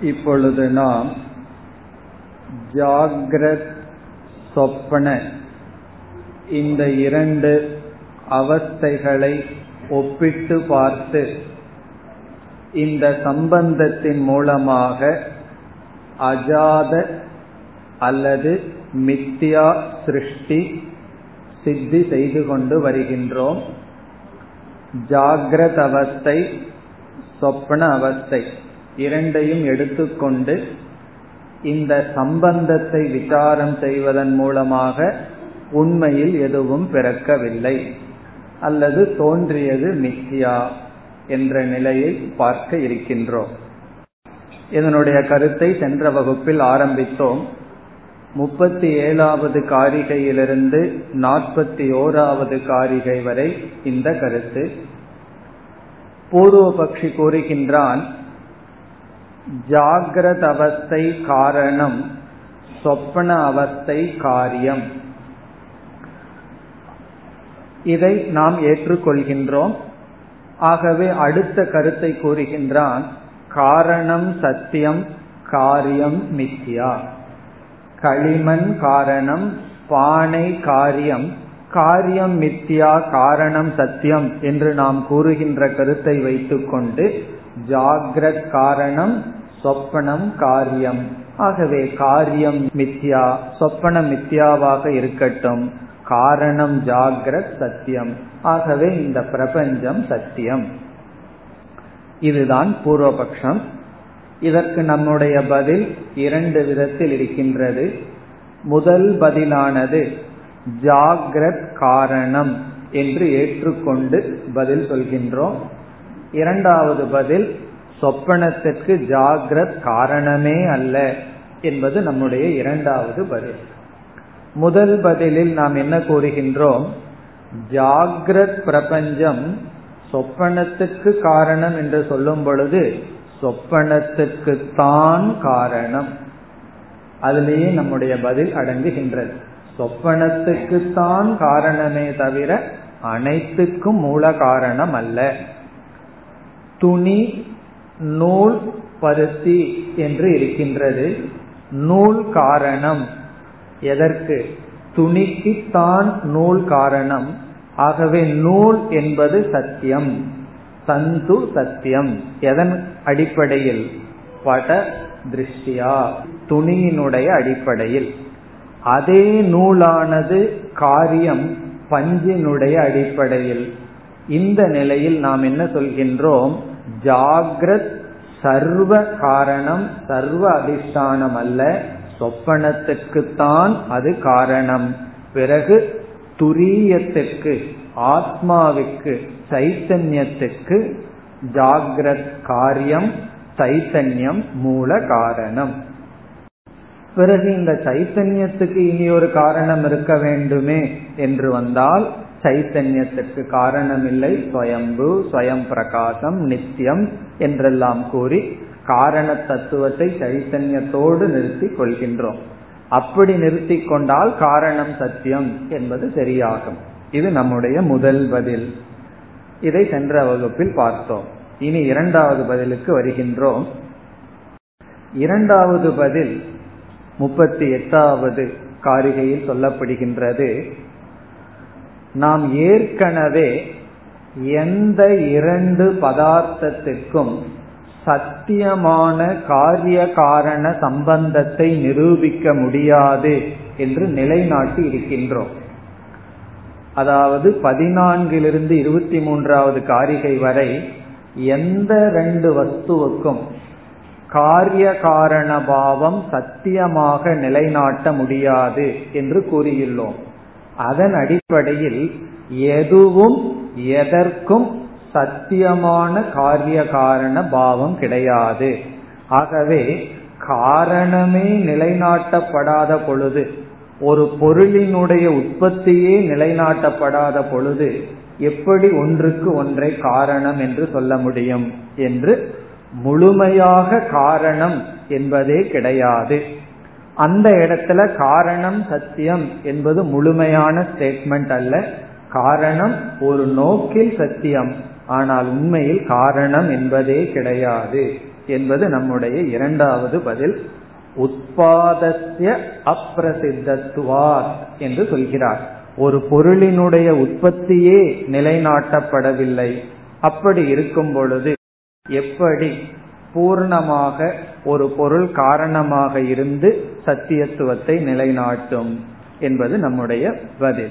இப்பொழுது நாம் ஜாகிரத் சொப்பன இந்த இரண்டு அவஸ்தைகளை ஒப்பிட்டு பார்த்து இந்த சம்பந்தத்தின் மூலமாக அஜாத அல்லது மித்யா சிருஷ்டி சித்தி செய்து கொண்டு வருகின்றோம். ஜாகிரத அவஸ்தை சொப்பன அவஸ்தை. இரண்டையும் எடுத்துக்கொண்டு இந்த சம்பந்தத்தை விசாரம் செய்வதன் மூலமாக உண்மையில் எதுவும் பிறக்கவில்லை. அல்லது தோன்றியது மித்யா என்ற நிலையை பார்க்க இருக்கின்றோம். இதனுடைய கருத்தை சென்ற வகுப்பில் ஆரம்பித்தோம். முப்பத்தி ஏழாவது காரிகையிலிருந்து நாற்பத்தி ஓராவது காரிகை வரை இந்த கருத்து. பூர்வபக்ஷி கூறுகின்றான் ஜாகிரத அவஸ்தை காரணம் சொப்பன அவஸ்தை காரியம். இதை நாம் ஏற்றுக்கொள்கின்றோம். ஆகவே அடுத்த கருத்தை கூறுகின்றான் காரணம் சத்தியம் காரியம் மித்யா. களிமண் காரணம் பானை காரியம். காரியம் மித்யா காரணம் சத்தியம் என்று நாம் கூறுகின்ற கருத்தை வைத்துக்கொண்டு ஜாகிரத் காரணம் சொப்பனம் காரியம். ஆகவே காரியம் மித்யா சொப்பன மித்யாவாக இருக்கட்டும். காரணம் ஜாகிரத் சத்தியம். ஆகவே இந்த பிரபஞ்சம் சத்தியம். இதுதான் பூர்வபக்ஷம். இதற்கு நம்முடைய பதில் இரண்டு விதத்தில் இருக்கின்றது. முதல் பதிலானது ஜாகிரத் காரணம் என்று ஏற்றுக்கொண்டு பதில் சொல்கின்றோம். இரண்டாவது பதில் சொப்பனத்திற்கு ஜாகிரத் காரணமே அல்ல என்பது நம்முடைய இரண்டாவது பதில். முதல் பதிலில் நாம் என்ன கூறுகின்றோம்? ஜாகிரத் பிரபஞ்சம் சொப்பனத்துக்கு காரணம் என்று சொல்லும் பொழுது சொப்பனத்துக்கு தான் காரணம். அதிலேயே நம்முடைய பதில் அடங்குகின்றது. சொப்பனத்துக்கு தான் காரணமே தவிர அனைத்துக்கும் மூல காரணம் அல்ல. துணி நூல் பருத்தி என்று இருக்கின்றது. நூல் காரணம் எதற்கு? துணிக்குத்தான் நூல் காரணம் ஆகவே நூல் என்பது சத்தியம். தந்து சத்தியம். எதன் அடிப்படையில்? பட திருஷ்டியா துணியினுடைய அடிப்படையில். அதே நூலானது காரியம் பஞ்சினுடைய அடிப்படையில். இந்த நிலையில் நாம் என்ன சொல்கின்றோம்? ஜாகிரத் சர்வ காரணம் சர்வ அதிஷ்டானம் அல்ல சொப்பனத்துக்குத்தான் அது காரணம். பிறகு துரியத்துக்கு ஆத்மாவுக்கு சைத்தன்யத்துக்கு ஜாகிரத் காரியம் சைத்தன்யம் மூல காரணம். பிறகு இந்த சைத்தன்யத்துக்கு இனி ஒரு காரணம் இருக்க வேண்டுமே என்று வந்தால் சைத்தன்யத்திற்கு காரணமில்லை. ஸ்வயம்பு ஸ்வயம் பிரகாசம் நித்தியம் என்றெல்லாம் கூறி காரண தத்துவத்தை சைத்தன்யத்தோடு நிறுத்தி கொள்கின்றோம். அப்படி நிறுத்தி கொண்டால் காரணம் சத்தியம் என்பது சரியாகும். இது நம்முடைய முதல் பதில். இதை சென்ற வகுப்பில் பார்த்தோம். இனி இரண்டாவது பதிலுக்கு வருகின்றோம். இரண்டாவது பதில் முப்பத்தி எட்டாவது காரிகையில் சொல்லப்படுகின்றது. நாம் ஏற்கனவே எந்த இரண்டு பதார்த்தத்திற்கும் சத்தியமான காரிய காரண சம்பந்தத்தை நிரூபிக்க முடியாது என்று நிலைநாட்டி இருக்கின்றோம். அதாவது பதினான்கிலிருந்து இருபத்தி மூன்றாவது காரிகை வரை எந்த ரெண்டு வஸ்துவுக்கும் காரிய காரண பாவம் சத்தியமாக நிலைநாட்ட முடியாது என்று கூறியுள்ளோம். அதன் அடிப்படையில் எதுவும் எதற்கும் சத்தியமான காரிய காரண பாவம் கிடையாது. ஆகவே காரணமே நிலைநாட்டப்படாத பொழுது ஒரு பொருளினுடைய உற்பத்தியே நிலைநாட்டப்படாத பொழுது எப்படி ஒன்றுக்கு ஒன்றை காரணம் என்று சொல்ல முடியும்? என்று முழுமையாக காரணம் என்பதே கிடையாது. அந்த இடத்துல காரணம் சத்தியம் என்பது முழுமையான ஸ்டேட்மெண்ட் அல்ல. காரணம் ஒரு நோக்கில் சத்தியம். ஆனால் உண்மையில் காரணம் என்பதே கிடையாது என்பது நம்முடைய இரண்டாவது பதில். உற்பாதத்திய அப்பிரசித்தத்துவார் என்று சொல்கிறார். ஒரு பொருளினுடைய உற்பத்தியே நிலைநாட்டப்படவில்லை. அப்படி இருக்கும் பொழுது எப்படி பூர்ணமாக ஒரு பொருள் காரணமாக இருந்து சத்தியத்துவத்தை நிலைநாட்டும் என்பது நம்முடைய பதில்.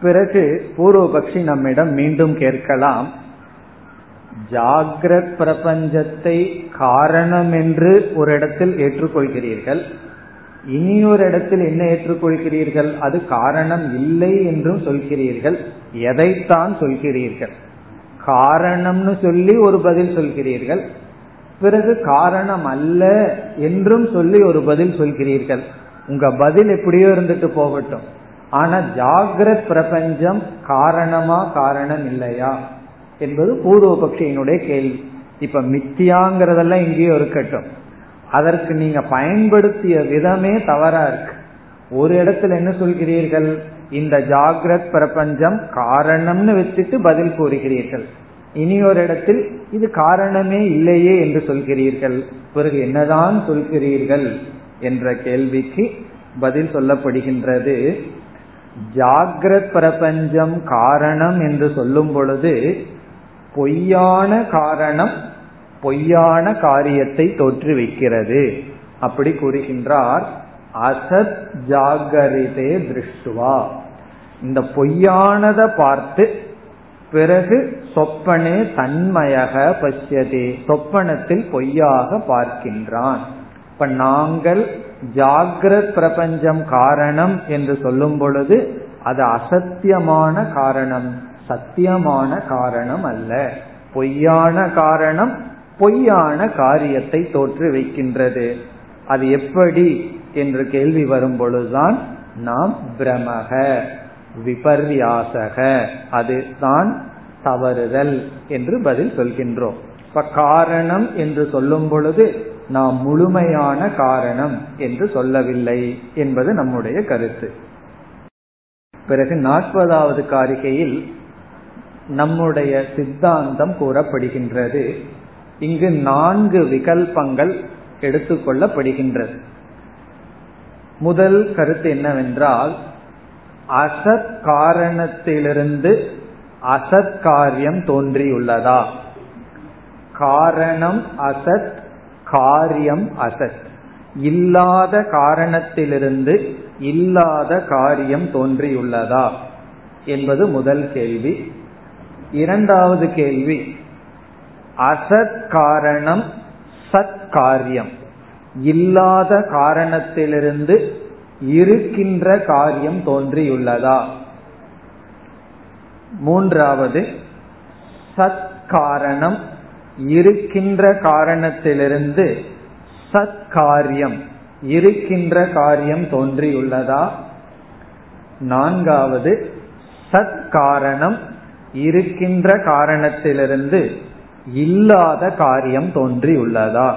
பிறகு பூர்வபக்ஷி நம்மிடம் மீண்டும் கேட்கலாம். ஜாகிரத் பிரபஞ்சத்தை காரணம் என்று ஒரு இடத்தில் ஏற்றுக்கொள்கிறீர்கள். இனி ஒரு இடத்தில் என்ன ஏற்றுக்கொள்கிறீர்கள்? அது காரணம் இல்லை என்றும் சொல்கிறீர்கள். எதைத்தான் சொல்கிறீர்கள்? காரணம்னு சொல்லி ஒரு பதில் சொல்கிறீர்கள். பிறகு காரணம் அல்ல என்றும் சொல்லி ஒரு பதில் சொல்கிறீர்கள். உங்க பதில் எப்படியோ இருந்துட்டு போகட்டும். ஆனா ஜாகிரத் பிரபஞ்சம் காரணமா காரணம் இல்லையா என்பது பூர்வபக்ஷியினுடைய கேள்வி. இப்ப மித்தியாங்கிறதெல்லாம் இங்கேயோ இருக்கட்டும். அதற்கு நீங்க பயன்படுத்திய விதமே தவறா இருக்கு. ஒரு இடத்துல என்ன சொல்கிறீர்கள்? இந்த ஜாகிரத் பிரபஞ்சம் காரணம்னு வச்சுட்டு பதில் கூறுகிறீர்கள். இனி ஒரு இடத்தில் இது காரணமே இல்லையே என்று சொல்கிறீர்கள். பிறகு என்னதான் சொல்கிறீர்கள் என்ற கேள்விக்கு பதில் சொல்லப்படுகின்றது. ஜாகிரத் பிரபஞ்சம் காரணம் என்று சொல்லும் பொழுது பொய்யான காரணம் பொய்யான காரியத்தை தோற்றுவிக்கிறது. அப்படி கூறுகின்றார் அசத் ஜாகரிதே திருஷ்டுவா. இந்த பொய்யானதை பார்த்து பிறகு சொப்பனே தன்மயக பசியதே. சொப்பனத்தில் பொய்யாக பார்க்கின்றான். இப்ப நாங்கள் ஜாகிரத் பிரபஞ்சம் காரணம் என்று சொல்லும் பொழுது அது அசத்தியமான காரணம். சத்தியமான காரணம் அல்ல. பொய்யான காரணம் பொய்யான காரியத்தை தோற்று வைக்கின்றது. அது எப்படி? என்று கேள்வி வரும் பொழுதுதான் நாம் பிரமக விபர்யாசக. அது தான் தவறுதல் என்று பதில் சொல்கின்றோம். இப்ப காரணம் என்று சொல்லும் பொழுது நாம் முழுமையான காரணம் என்று சொல்லவில்லை என்பது நம்முடைய கருத்து. பிறகு நாற்பதாவது காரிகையில் நம்முடைய சித்தாந்தம் கூறப்படுகின்றது. இங்கு நான்கு விகல்பங்கள் எடுத்துக்கொள்ளப்படுகின்றது முதல் கருத்து என்னவென்றால் அசத் காரணத்திலிருந்து அசத் காரியம் தோன்றியுள்ளதா? காரணம் அசத் காரியம் அசத். இல்லாத காரணத்திலிருந்து இல்லாத காரியம் தோன்றியுள்ளதா? என்பது முதல் கேள்வி. இரண்டாவது கேள்வி அசத் காரணம் சத் காரியம். இல்லாத காரணத்திலிருந்து இருக்கின்ற காரியம் தோன்றியுள்ளதா? மூன்றாவது சத் காரணம் இருக்கின்ற காரணத்திலிருந்து சத் காரியம் இருக்கின்ற காரியம் தோன்றியுள்ளதா? நான்காவது சத் காரணம் இருக்கின்ற காரணத்திலிருந்து இல்லாத காரியம் தோன்றியுள்ளதா?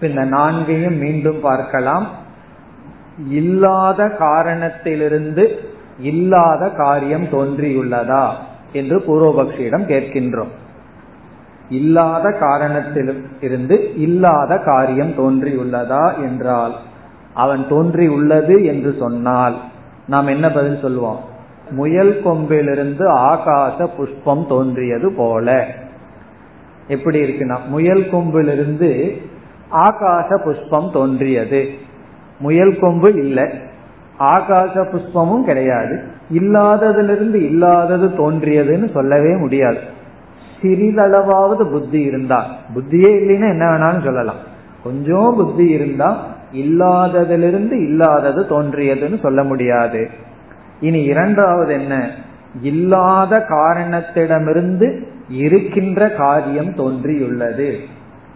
இந்த நான்கையும் மீண்டும் பார்க்கலாம். இல்லாத காரணத்திலிருந்து இல்லாத காரியம் தோன்றியுள்ளதா என்று பூர்வபக்ஷியிடம் கேட்கின்றோம். இல்லாத காரணத்திலிருந்து இல்லாத காரியம் தோன்றியுள்ளதா என்றால் அவன் தோன்றியுள்ளது என்று சொன்னால் நாம் என்ன பதில் சொல்வோம்? முயல் கொம்பிலிருந்து ஆகாச புஷ்பம் தோன்றியது போல. எப்படி இருக்குன்னா முயல் கொம்பிலிருந்து ஆகாச புஷ்பம் தோன்றியது. முயல் கொம்பு இல்லை. ஆகாச புஷ்பமும் கிடையாது. இல்லாததிலிருந்து இல்லாதது தோன்றியதுன்னு சொல்லவே முடியாது. சிறிதளவாவது புத்தி இருந்தா புத்தியே இல்லைன்னா என்ன வேணாலும் சொல்லலாம். கொஞ்சம் புத்தி இருந்தா இல்லாததிலிருந்து இல்லாதது தோன்றியதுன்னு சொல்ல முடியாது. இனி இரண்டாவது என்ன? இல்லாத காரணத்திடமிருந்து இருக்கின்ற காரியம் தோன்றியுள்ளது.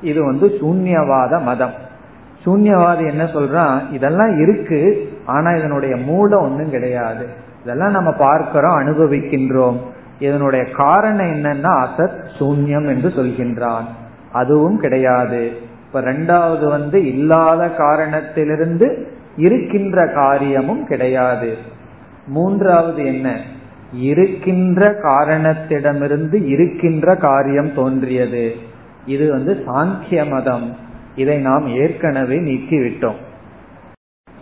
இது வந்து சூன்யவாத மதம். சூன்யவாதி என்ன சொல்றான்? இதெல்லாம் இருக்கு ஆனா இதனுடைய மூலம் ஒன்றும் கிடையாது. இதெல்லாம் நம்ம பார்க்கிறோம் அனுபவிக்கின்றோம். இதனுடைய காரணம் என்னன்னா அசத் சூன்யம் என்று சொல்கின்றான். அதுவும் கிடையாது. இப்ப ரெண்டாவது வந்து இல்லாத காரணத்திலிருந்து இருக்கின்ற காரியமும் கிடையாது. மூன்றாவது என்ன? இருக்கின்ற காரணத்திடமிருந்து இருக்கின்ற காரியம் தோன்றியது. இது வந்து சாங்கிய மதம். இதை நாம் ஏற்கனவே நீக்கிவிட்டோம்.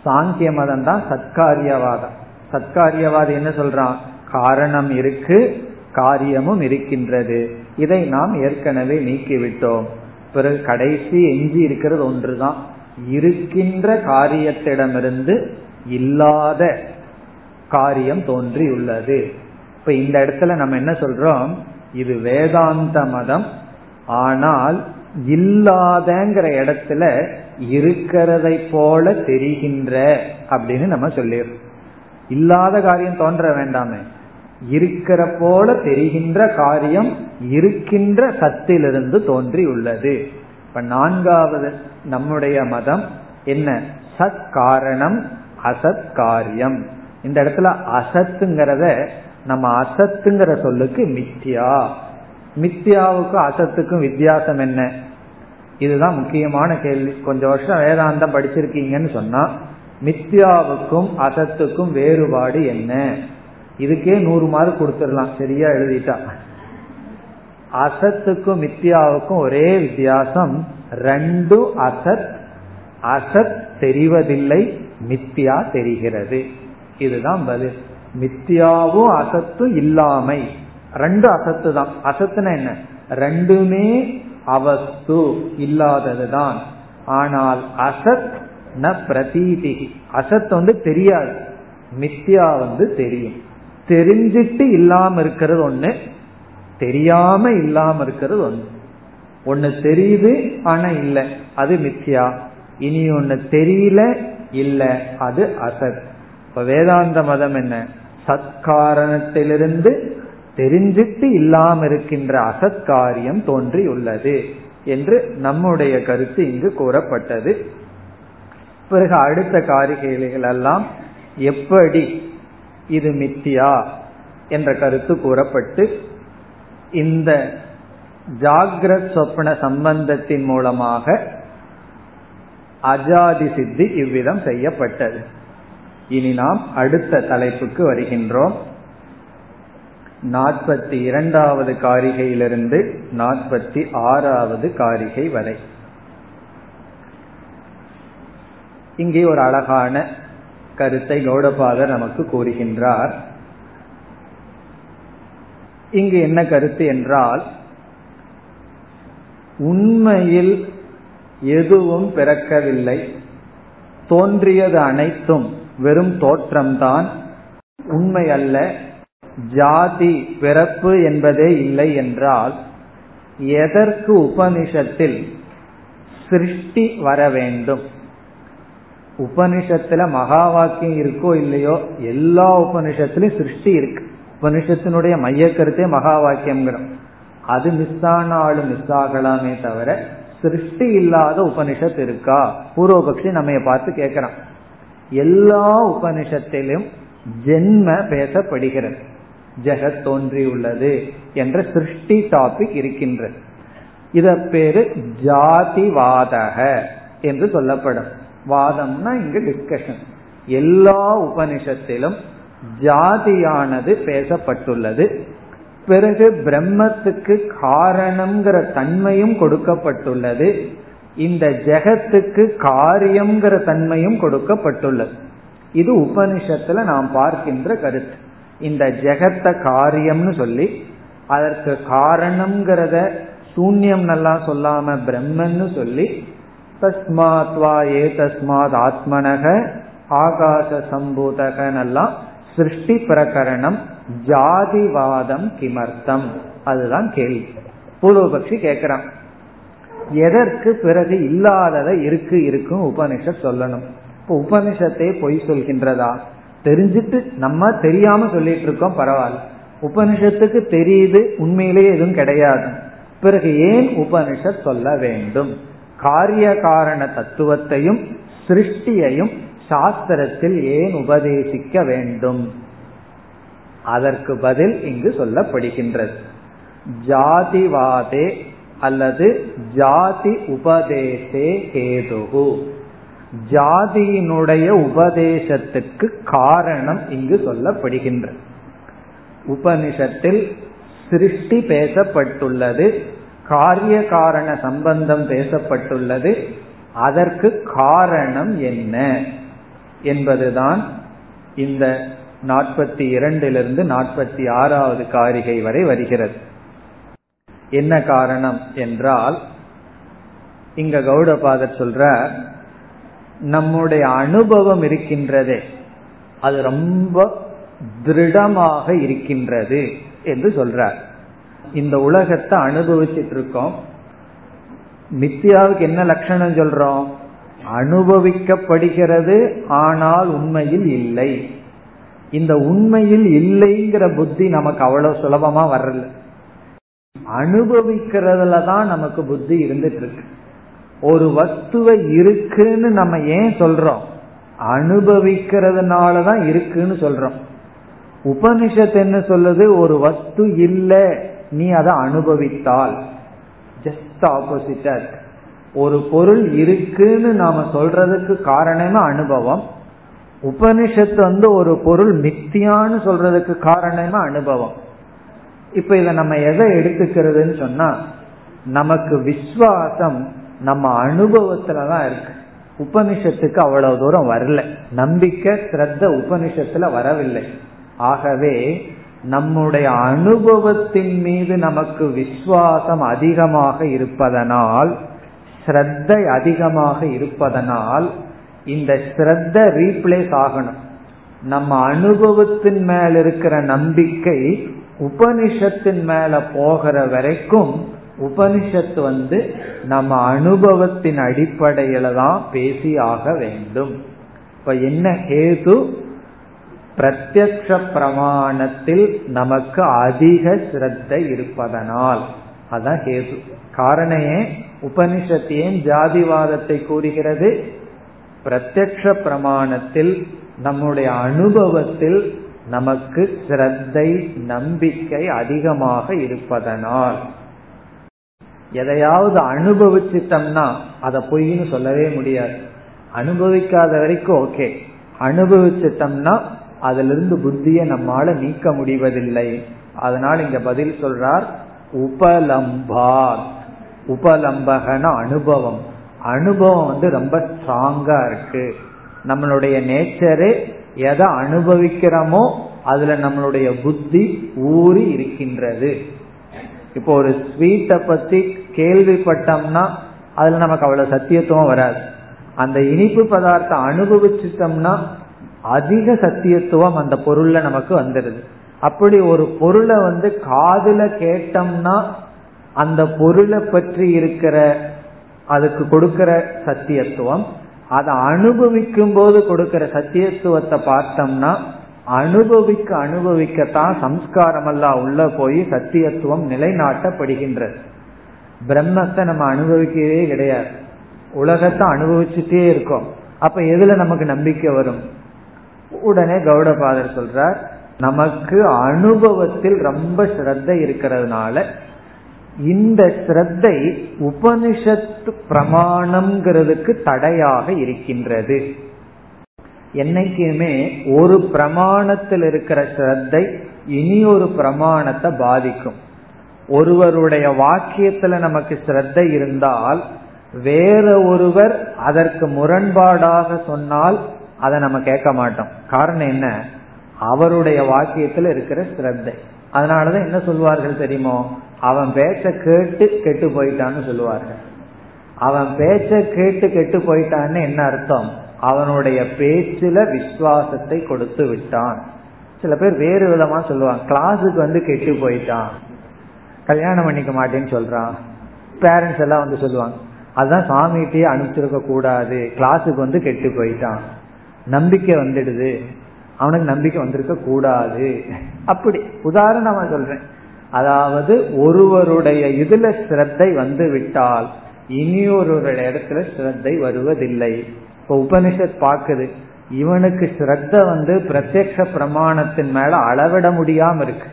சாங்கிய மதம் தான் சத்காரியவாதம் சத்காரியவாதி என்ன சொல்றான்? காரணம் இருக்கு காரியமும் இருக்கின்றது. இதை நாம் ஏற்கனவே நீக்கிவிட்டோம். பிறகு கடைசி எஞ்சி இருக்கிறது ஒன்றுதான். இருக்கின்ற காரியத்திடமிருந்து இல்லாத காரியம் தோன்றியுள்ளது. இப்ப இந்த இடத்துல நம்ம என்ன சொல்றோம்? இது வேதாந்த மதம். ஆனால் இல்லாதங்கிற இடத்துல இருக்கிறதை போல தெரிகின்ற அப்படின்னு நம்ம சொல்லிடுறோம். இல்லாத காரியம் தோன்ற வேண்டாமே. இருக்கிற போல தெரிகின்ற காரியம் இருக்கின்ற சத்திலிருந்து தோன்றி உள்ளது இப்ப நான்காவது நம்முடைய மதம் என்ன? சத் காரணம் அசத் காரியம் இந்த இடத்துல அசத்துங்கிறத நம்ம அசத்துங்கிற சொல்லுக்கு மித்தியா. மித்தியாவுக்கும் அசத்துக்கும் வித்தியாசம் என்ன? இதுதான் முக்கியமான கேள்வி. கொஞ்சம் வருஷம் வேதாந்தம் படிச்சிருக்கீங்கன்னு சொன்னா மித்யாவுக்கும் அசத்துக்கும் வேறுபாடு என்ன? இதுக்கே நூறு மார்க் கொடுத்துடலாம். சரியா எழுதிட்டா. அசத்துக்கும் மித்யாவுக்கும் ஒரே வித்தியாசம் ரெண்டு அசத் அசத் தெரிவதில்லை மித்யா தெரிகிறது. இதுதான் பதில். மித்யாவும் அசத்தும் இல்லாமை. ரெண்டு அசத்து தான். அசத்துனா என்ன? ரெண்டுமே அவஸ்து இல்லாததுதான். ஆனால் அசத் ந பிரதீதி அசத் வந்து தெரியாது. மித்யா வந்து தெரியும். தெரிஞ்சிட்டு இல்லாம இருக்கிறது ஒண்ணு தெரியாம இல்லாம இருக்கிறது ஒண்ணு. ஒன்னு தெரியுது ஆனா இல்ல. அது மித்யா. இனி ஒண்ணு தெரியல இல்ல அது அசத். இப்ப வேதாந்த மதம் என்ன? சத்காரணத்திலிருந்து தெரிஞ்சிட்டு இல்லாம இருக்கின்ற அசத்காரியம் தோன்றியுள்ளது என்று நம்முடைய கருத்து இங்கு கூறப்பட்டது. பிறகு அடுத்த காரிகைகள் எல்லாம் எப்படி இது மித்தியா என்ற கருத்து கூறப்பட்டு இந்த ஜாகிரத் சொப்ன சம்பந்தத்தின் மூலமாக அஜாதி சித்தி இவ்விதம் செய்யப்பட்டது. இனி நாம் அடுத்த தலைப்புக்கு வருகின்றோம். நாற்பத்தி இரண்டாவது காரிகையிலிருந்து நாற்பத்தி ஆறாவது காரிகை வரை. இங்கே ஒரு அழகான கருத்தை கௌடபாதர் நமக்கு கூறுகின்றார். இங்கு என்ன கருத்து என்றால் உண்மையில் எதுவும் பிறக்கவில்லை. தோன்றியது அனைத்தும் வெறும் தோற்றம்தான். உண்மை அல்ல. ஜாதி பிறப்பு என்பதே இல்லை என்றால் எதற்கு உபனிஷத்தில் சிருஷ்டி வர வேண்டும்? உபனிஷத்துல மகா வாக்கியம் இருக்கோ இல்லையோ எல்லா உபனிஷத்திலும் சிருஷ்டி இருக்கு. உபனிஷத்தினுடைய மைய கருத்தே மகா வாக்கியம்ங்கிறோம் அது மிஸ் ஆனாலும் மிஸ் ஆகலாமே தவிர சிருஷ்டி இல்லாத உபனிஷத் இருக்கா? பூர்வபக்ஷி நம்ம பார்த்து கேட்கிறான். எல்லா உபனிஷத்திலும் ஜென்ம பேசப்படுகிறது. ஜெகத் தோன்றியுள்ளது என்ற சிருஷ்டி டாபிக் இருக்கின்றது. இத பேரு ஜாதிவாதக என்று சொல்லப்படும். வாதம்னா இங்கு டிஸ்கஷன் எல்லா உபனிஷத்திலும் ஜாதியானது பேசப்பட்டுள்ளது. பிறகு பிரம்மத்துக்கு காரணம்ங்கிற தன்மையும் கொடுக்கப்பட்டுள்ளது. இந்த ஜெகத்துக்கு காரியம்ங்கிற தன்மையும் கொடுக்கப்பட்டுள்ளது. இது உபனிஷத்துல நாம் பார்க்கின்ற கருத்து. இந்த ஜெகத்த காரியம்னு சொல்லி அதற்கு காரணம்ங்கிறத சூன்யம் நல்லா சொல்லாம பிரம்மன்னு சொல்லி தஸ்மாத் வா ஏ தஸ்மாத் ஆத்மனக ஆகாச சம்பூதகனெல்லாம் சிருஷ்டி பிரகரணம் ஜாதிவாதம் கிமர்த்தம். அதுதான் கேள்வி. பூர்வபக்ஷி கேட்கிறான் எதற்கு பிறகு இல்லாததை இருக்கு இருக்கும் உபனிஷத் சொல்லணும். இப்போ உபனிஷத்தை பொய் சொல்கின்றதா? தெரிஞ்சிட்டு நம்ம தெரியாம சொல்லிட்டு இருக்கோம் பரவாயில்ல. உபனிஷத்துக்கு தெரியுது உண்மையிலேயே எதுவும் கிடையாது. பிறகு ஏன் உபனிஷத் சொல்ல வேண்டும்? காரிய காரண தத்துவத்தையும் சிருஷ்டியையும் சாஸ்திரத்தில் ஏன் உபதேசிக்க வேண்டும்? அதற்கு பதில் இங்கு சொல்லப்படுகின்றது. ஜாதிவாதே அல்லது ஜாதி உபதேசே ஹேதுகு ஜாதியினுடைய உபதேசத்துக்கு காரணம் இங்கு சொல்லப்படுகின்றது. உபனிஷத்தில் சிருஷ்டி பேசப்பட்டுள்ளது காரிய காரண சம்பந்தம் பேசப்பட்டுள்ளது அதற்கு காரணம் என்ன என்பதுதான் இந்த நாற்பத்தி இரண்டிலிருந்து நாற்பத்தி ஆறாவது காரிகை வரை வருகிறது. என்ன காரணம் என்றால் இங்க கௌடபாதர் சொல்ற நம்முடைய அனுபவம் இருக்கின்றதே. அது ரொம்ப திருடமாக இருக்கின்றது என்று சொல்றார். இந்த உலகத்தை அனுபவிச்சுட்டு இருக்கோம் மித்தியாவுக்கு என்ன லட்சணம் சொல்றோம்? அனுபவிக்கப்படுகிறது ஆனால் உண்மையில் இல்லை. இந்த உண்மையில் இல்லைங்கிற புத்தி நமக்கு அவ்வளவு சுலபமா வரல. அனுபவிக்கிறதுல தான் நமக்கு புத்தி இருந்துட்டு இருக்கு ஒரு வஸ்துவை இருக்குன்னு நம்ம ஏன் சொல்றோம்? அனுபவிக்கிறதுனாலதான் இருக்குன்னு சொல்றோம். உபனிஷத்து என்ன சொல்லுது? ஒரு வஸ்து இல்லை நீ அதை அனுபவித்தால். ஜஸ்ட் ஆப்போசிட்டா இருக்கு ஒரு பொருள் இருக்குன்னு நாம சொல்றதுக்கு காரணமே அனுபவம். உபனிஷத்து வந்து ஒரு பொருள் மித்தியான்னு சொல்றதுக்கு காரணமே அனுபவம். இப்ப இத நம்ம எதை எடுத்துக்கிறதுன்னு சொன்னா நமக்கு விஸ்வாசம் நம்ம அனுபவத்துலதான் இருக்கு. உபனிஷத்துக்கு அவ்வளவு தூரம் வரல. நம்பிக்கை சிரத்த உபனிஷத்துல வரவில்லை. ஆகவே நம்முடைய அனுபவத்தின் மீது நமக்கு விசுவாசம் அதிகமாக இருப்பதனால் ஸ்ரத்தை அதிகமாக இருப்பதனால் இந்த ஸ்ரத்த ரீப்ளேஸ் ஆகணும். நம்ம அனுபவத்தின் மேல இருக்கிற நம்பிக்கை உபனிஷத்தின் மேல போகிற வரைக்கும் உபனிஷத்து வந்து நம்ம அனுபவத்தின் அடிப்படையில தான் பேசி ஆக வேண்டும். இப்ப என்ன ஹேது? பிரத்யக்ஷ பிரமாணத்தில் நமக்கு அதிக சிரத்தை இருப்பதனால். அதான் ஹேது. காரணையே உபனிஷத்து ஏன் ஜாதிவாதத்தை கூறுகிறது? பிரத்யக்ஷ பிரமாணத்தில் நம்முடைய அனுபவத்தில் நமக்கு சிரத்தை நம்பிக்கை அதிகமாக இருப்பதனால். எதையாவது அனுபவிச்சிட்டோம்னா அதை பொய்ன்னு சொல்லவே முடியாது. அனுபவிக்காத வரைக்கும் ஓகே. அனுபவிச்சிட்டோம்னா அதுல இருந்து புத்தியை நம்மால நீக்க முடிவதில்லை. அதனால் இங்க பதில் சொல்றார் உபலம்பா உபலம்பகன அனுபவம். அனுபவம் வந்து ரொம்ப ஸ்ட்ராங்கா இருக்கு. நம்மளுடைய நேச்சரே எதை அனுபவிக்கிறோமோ அதுல நம்மளுடைய புத்தி ஊறி இருக்கின்றது. இப்போ ஒரு ஸ்வீட்டை பத்தி கேள்விப்பட்டோம்னா அதுல நமக்கு அவ்வளவு சத்தியத்துவம் வராது. அந்த இனிப்பு பதார்த்தம் அனுபவிச்சிட்டோம்னா அதிக சத்தியத்துவம் அந்த பொருள்ல நமக்கு வந்துடுது அப்படி ஒரு பொருளை வந்து காதுல கேட்டோம்னா அந்த பொருளை பற்றி இருக்கிற அதுக்கு கொடுக்கிற சத்தியத்துவம் அதை அனுபவிக்கும் போது கொடுக்கிற சத்தியத்துவத்தை பார்த்தோம்னா அனுபவிக்க அனுபவிக்கத்தான் சம்ஸ்காரம் எல்லாம் உள்ள போய் சத்தியத்துவம் நிலைநாட்டப்படுகின்றது. பிரம்மத்தை நம்ம அனுபவிக்கவே கிடையாது. உலகத்தை அனுபவிச்சுட்டே இருக்கோம். அப்ப எதுல நமக்கு நம்பிக்கை வரும்? உடனே கௌடபாதர் சொல்றார் நமக்கு அனுபவத்தில் ரொம்ப ஸ்ரத்த இருக்கிறதுனால இந்த ஸ்ரத்தை உபனிஷத்து பிரமாணம்ங்கிறதுக்கு தடையாக இருக்கின்றது. என்னைக்குமே ஒரு பிரமாணத்தில் இருக்கிற ஸ்ரத்தை இனி ஒரு பிரமாணத்தை பாதிக்கும். ஒருவருடைய வாக்கியத்துல நமக்கு சிரத்தை இருந்தால் வேற ஒருவர் அதற்கு முரண்பாடாக சொன்னால் அதை நம்ம கேட்க மாட்டோம். காரணம் என்ன? அவருடைய வாக்கியத்துல இருக்கிற ஸ்ரத்தை அதனாலதான் என்ன சொல்லுவார்கள் தெரியுமோ? அவன் பேச்ச கேட்டு கெட்டு போயிட்டான்னு சொல்லுவார்கள். அவன் பேச்ச கேட்டு கெட்டு போயிட்டான்னு என்ன அர்த்தம்? அவனுடைய பேச்சுல விசுவாசத்தை கொடுத்து விட்டான். சில பேர் வேறு விதமா சொல்லுவான் கிளாஸுக்கு வந்து கெட்டு போயிட்டான். கல்யாணம் பண்ணிக்க மாட்டேன்னு சொல்றான். பேரண்ட்ஸ் எல்லாம் வந்து சொல்லுவாங்க அதுதான் சாமிகிட்டயே அனுப்பிச்சிருக்க கூடாது. கிளாஸுக்கு வந்து கெட்டு போயிட்டான். நம்பிக்கை வந்துடுது. அவனுக்கு நம்பிக்கை வந்திருக்க கூடாது. அப்படி உதாரணமா சொல்றேன். அதாவது ஒருவருடைய இதுல சிரத்தை வந்து விட்டால் இனி இடத்துல சிரத்தை வருவதில்லை. இப்ப உபனிஷத் பாக்குது இவனுக்கு சிரத்த வந்து பிரத்யக்ஷ பிரமாணத்தின் மேல அளவிட முடியாம இருக்கு.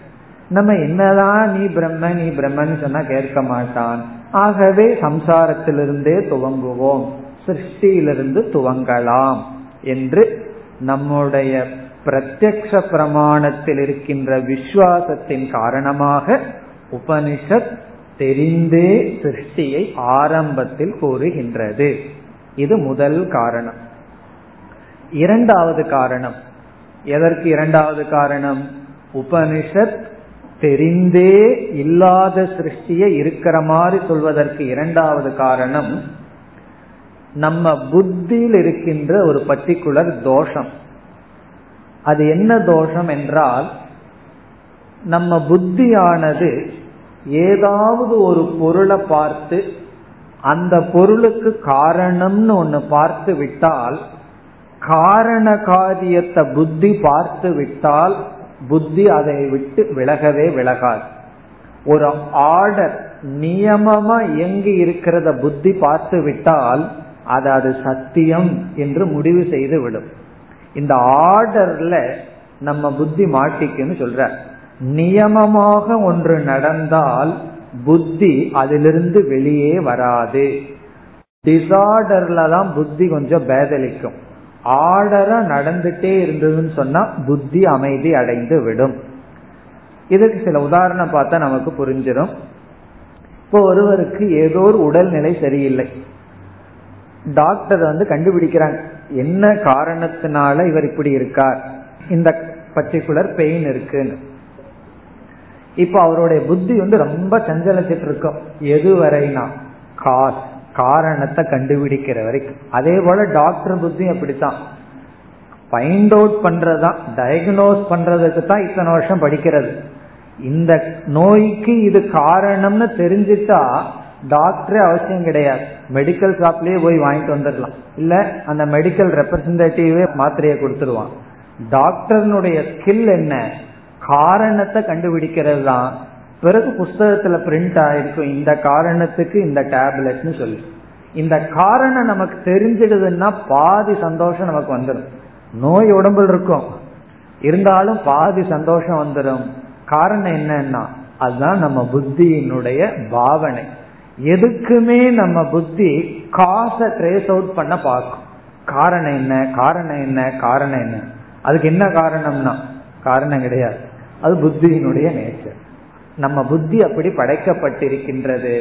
நம்ம என்னதான் நீ பிரம்ம நீ பிரம்மன்னு சொன்னா கேட்க மாட்டான். ஆகவே சம்சாரத்திலிருந்தே துவங்குவோம். சிருஷ்டியிலிருந்து துவங்கலாம் என்று நம்முடைய பிரத்யக்ஷ பிரமாணத்தில் இருக்கின்ற விசுவாசத்தின் காரணமாக உபனிஷத் தெரிந்தே சிருஷ்டியை ஆரம்பத்தில் கூறுகின்றது. இது முதல் காரணம். இரண்டாவது காரணம். எதற்கு இரண்டாவது காரணம்? உபனிஷத் தெரிந்தே இல்லாத சிருஷ்டியை இருக்கிற மாதிரி சொல்வதற்கு இரண்டாவது காரணம் நம்ம புத்தியில் இருக்கின்ற ஒரு பர்டிகுலர் தோஷம். அது என்ன தோஷம் என்றால் நம்ம புத்தியானது ஏதாவது ஒரு பொருளை பார்த்து அந்த பொருளுக்கு காரணம்னு ஒன்னு பார்த்து விட்டால் காரண காரியத்தை புத்தி பார்த்து விட்டால் புத்தி அதை விட்டு விலகவே விலகாது. ஒரு ஆர்டர் நியமமா எங்கு இருக்கிறத புத்தி பார்த்து விட்டால் அது அது சத்தியம் என்று முடிவு செய்து விடும் இந்த ஆர்டர்ல நம்ம புத்தி மாட்டிக்குன்னு சொல்ற. நியமமாக ஒன்று நடந்தால் புத்தி அதிலிருந்து வெளியே வராது. டிசார்டர்ல தான் புத்தி கொஞ்சம் பேதலிக்கும். ஆர்டரா நடந்துட்டே இருந்ததுன்னு சொன்னா புத்தி அமைதி அடைந்து விடும். இதுக்கு சில உதாரணம் பார்த்தா நமக்கு புரிஞ்சிடும் இப்போ ஒருவருக்கு ஏதோ ஒரு உடல்நிலை சரியில்லை. டாக்டர் வந்து கண்டுபிடிக்கிறாங்க என்ன காரணத்தினால இவர் இப்படி இருக்கார்? இந்த பர்டிகுலர் பெயின் இருக்குன்னு. இப்போ அவருடைய புத்தி வந்து ரொம்ப சஞ்சலச்சிட்டு இருக்கும் எதுவரைனா காஸ் காரணத்தை கண்டுபிடிக்கிற வரைக்கும். அதே போல டாக்டர் புத்தி அப்படித்தான். ஃபைண்ட் அவுட் பண்றதுதான். டயக்னோஸ் பண்றதுக்கு தான் இத்தனை வருஷம் படிக்கிறது. இந்த நோய்க்கு இது காரணம்னு தெரிஞ்சுட்டா டாக்டரே அவசியம் கிடையாது. மெடிக்கல் ஷாப்லயே போய் வாங்கிட்டு வந்துடலாம். இல்ல அந்த மெடிக்கல் ரெப்ரசன்டேட்டிவே மாத்திரையை கொடுத்துருவான் டாக்டர்னுடைய ஸ்கில் என்ன? காரணத்தை கண்டுபிடிக்கிறது தான் பிறகு புஸ்தகத்துல பிரிண்ட் ஆயிருக்கும். இந்த காரணத்துக்கு இந்த டேப்லெட்னு சொல்லி. இந்த காரணம் நமக்கு தெரிஞ்சிடுதுன்னா பாதி சந்தோஷம் நமக்கு வந்துடும் நோய் உடம்புல இருக்கும். இருந்தாலும் பாதி சந்தோஷம் வந்துடும் காரணம் என்னன்னா அதுதான் நம்ம புத்தியினுடைய பாவனை. எதுக்குமே நம்ம புத்தி காசை ட்ரேஸ் அவுட் பண்ண பார்க்கும். காரணம் என்ன காரணம் என்ன காரணம் என்ன? அதுக்கு என்ன காரணம்னா காரணம் கிடையாது. அது புத்தியினுடைய நேச்சர் நம்ம புத்தி அப்படி படைக்கப்பட்டிருக்கின்றது.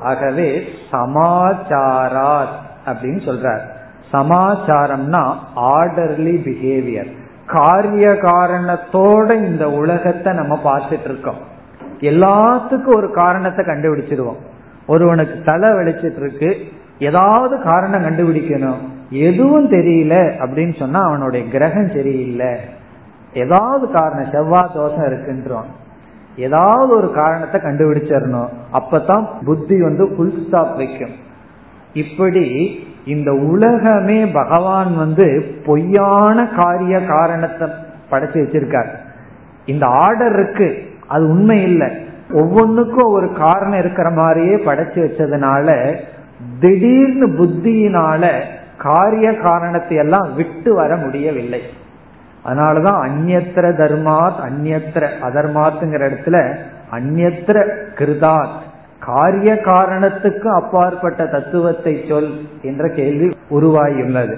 ஆகவே சமாச்சாரார் அப்படின்னு சொல்றார். சமாச்சாரம்னா ஆர்டர்லி பிஹேவியர். காரிய காரணத்தோட இந்த உலகத்தை நம்ம பார்த்துட்டு இருக்கோம் எல்லாத்துக்கும் ஒரு காரணத்தை கண்டுபிடிச்சிருவோம் ஒருவனுக்கு தலை வெளிச்சிட்டு இருக்கு ஏதாவது காரணம் கண்டுபிடிக்கணும். எதுவும் தெரியல அப்படின்னு சொன்னா அவனுடைய கிரகம் சரியில்லை. ஏதாவது காரணம் செவ்வாய் தோஷம் இருக்குன்றான் ஏதாவது ஒரு காரணத்தை கண்டுபிடிச்சிடணும். அப்பதான் புத்தி வந்து புல் ஸ்டாப் வைக்கும். இப்படி இந்த உலகமே பகவான் வந்து பொய்யான காரிய காரணத்தை படைச்சு வச்சிருக்கார். இந்த ஆர்டர் இருக்கு. அது உண்மை இல்லை. ஒவ்வொன்றுக்கும் ஒரு காரணம் இருக்கிற மாதிரியே படைச்சு வச்சதுனால திடீர்னு புத்தியினால காரிய காரணத்தை எல்லாம் விட்டு வர முடியவில்லை. அதனாலதான் அந்நத்திர தர்மாத் அந்நத்திர அதர்மாத்துங்கிற இடத்துல அந்நத்திர கிருதாத். காரிய காரணத்துக்கு அப்பாற்பட்ட தத்துவத்தை சொல் என்ற கேள்வி உருவாகியுள்ளது.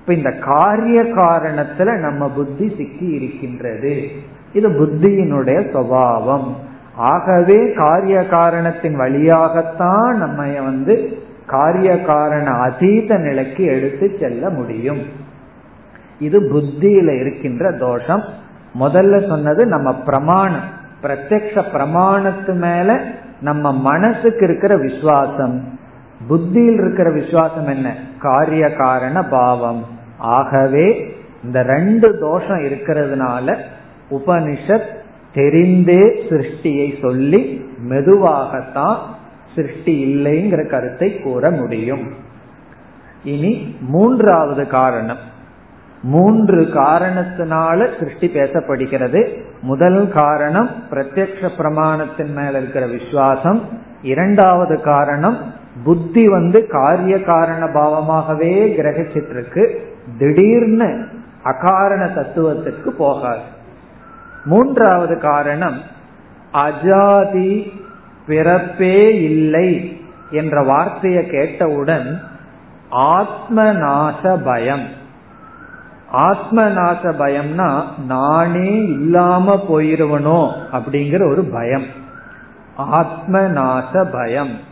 இப்ப இந்த காரிய காரணத்துல நம்ம புத்தி சிக்கி இருக்கின்றது. இது புத்தியினுடைய சுவாவம். ஆகவே காரிய காரணத்தின் வழியாகத்தான் நம்ம வந்து காரிய காரண அதீத நிலைக்கு எடுத்து செல்ல முடியும். இது புத்தியில இருக்கின்ற தோஷம். முதல்ல சொன்னது நம்ம பிரமாணம். பிரத்யக்ஷ பிரமாணத்து மேல நம்ம மனசுக்கு இருக்கிற விசுவாசம். புத்தியில் இருக்கிற விசுவாசம் என்ன? காரிய காரண பாவம். ஆகவே இந்த ரெண்டு தோஷம் இருக்கிறதுனால உபனிஷத் தெரிந்தே சிருஷ்டியை சொல்லி மெதுவாகத்தான் சிருஷ்டி இல்லைங்கிற கருத்தை கூற முடியும். இனி மூன்றாவது காரணம். மூன்று காரணத்தினால சிருஷ்டி பேசப்படுகிறது. முதல் காரணம் பிரத்யக்ஷ பிரமாணத்தின் மேல இருக்கிற விசுவாசம். இரண்டாவது காரணம் புத்தி வந்து காரிய காரண பாவமாகவே கிரகிச்சிட்டு இருக்கு திடீர்னு அகாரண தத்துவத்திற்கு போகாது. மூன்றாவது காரணம் அஜாதி பிறப்பே இல்லை என்ற வார்த்தையை கேட்டவுடன் ஆத்மநாச பயம். ஆத்ம நாச பயம்னா நானே இல்லாம போயிருவனோ அப்படிங்கிற ஒரு பயம். ஆத்ம நாச பயம்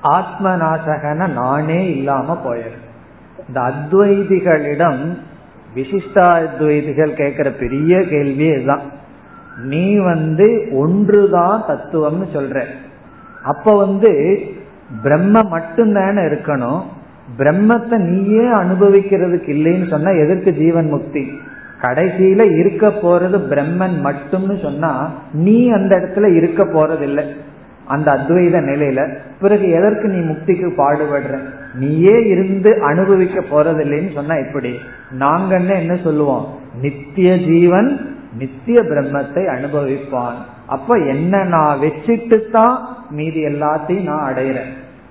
ஆத்ம நாசகன நானே இல்லாம போயிரு இந்த அத்வைதிகளிடம் விசிஷ்டா அத்வைதிகள் கேட்கிற பெரிய கேள்வியே இதுதான். நீ வந்து ஒன்றுதான் தத்துவம்னு சொல்ற. அப்ப வந்து பிரம்ம மட்டும்தானே இருக்கணும். பிரம்மத்தை நீயே அனுபவிக்கிறதுக்கு இல்லைன்னு சொன்னா எதற்கு ஜீவன் முக்தி? கடைசியில இருக்க போறது பிரம்மன் மட்டும்னு சொன்னா நீ அந்த இடத்துல இருக்க போறது இல்லை அந்த அத்வைத நிலையில பிறகு எதற்கு நீ முக்திக்கு பாடுபடுற? நீயே இருந்து அனுபவிக்க போறதில்லைன்னு சொன்னா எப்படி? நாங்கன்னு என்ன சொல்லுவோம்? நித்திய ஜீவன் நித்திய பிரம்மத்தை அனுபவிப்பான். அப்ப என்ன நான் வச்சுட்டு தான் மீதி எல்லாத்தையும் நான் அடையிறேன்.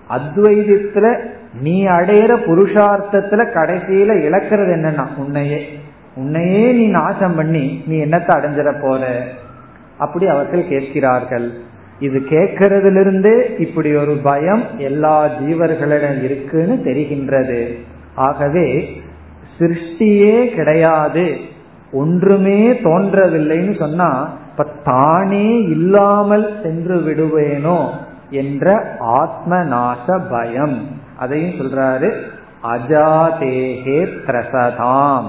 அத்வைதத்துல நீ அடையிற புருஷார்த்தத்துல கடைசியில இழக்கிறது என்னன்னா உன்னையே. உன்னையே நீ நாசம் பண்ணி நீ என்னத்தை அடைஞ்சிட போற? அப்படி அவர்கள் கேட்கிறார்கள். இது கேட்கறதிலிருந்தே இப்படி ஒரு பயம் எல்லா ஜீவர்களிடம் இருக்குன்னு தெரிகின்றது. ஆகவே சிருஷ்டியே கிடையாது. ஒன்றுமே தோன்றவில்லைன்னு சொன்னா இப்ப தானே இல்லாமல் சென்று விடுவேனோ? என்ற ஆத்ம நாச பயம். அதையும் சொல்றாரு அஜாதேகே பிரசதாம்.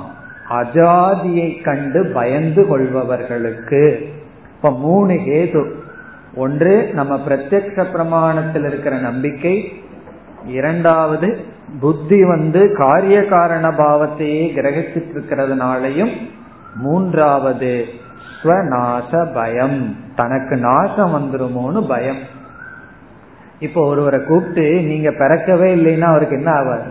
அஜாதியை கண்டு பயந்து கொள்பவர்களுக்கு இப்ப மூணு கேது ஒன்று நம்ம பிரத்யக்ஷ பிரமாணத்தில் இருக்கிற நம்பிக்கை. இரண்டாவது புத்தி வந்து காரிய காரண பாவத்தையே கிரகிச்சிட்டு இருக்கிறதுனாலையும் மூன்றாவது ஸ்வநாச பயம் தனக்கு நாசம் வந்துருமோன்னு பயம். இப்போ ஒருவரை கூப்பிட்டு நீங்க பிறக்கவே இல்லைன்னா அவருக்கு என்ன ஆவாது?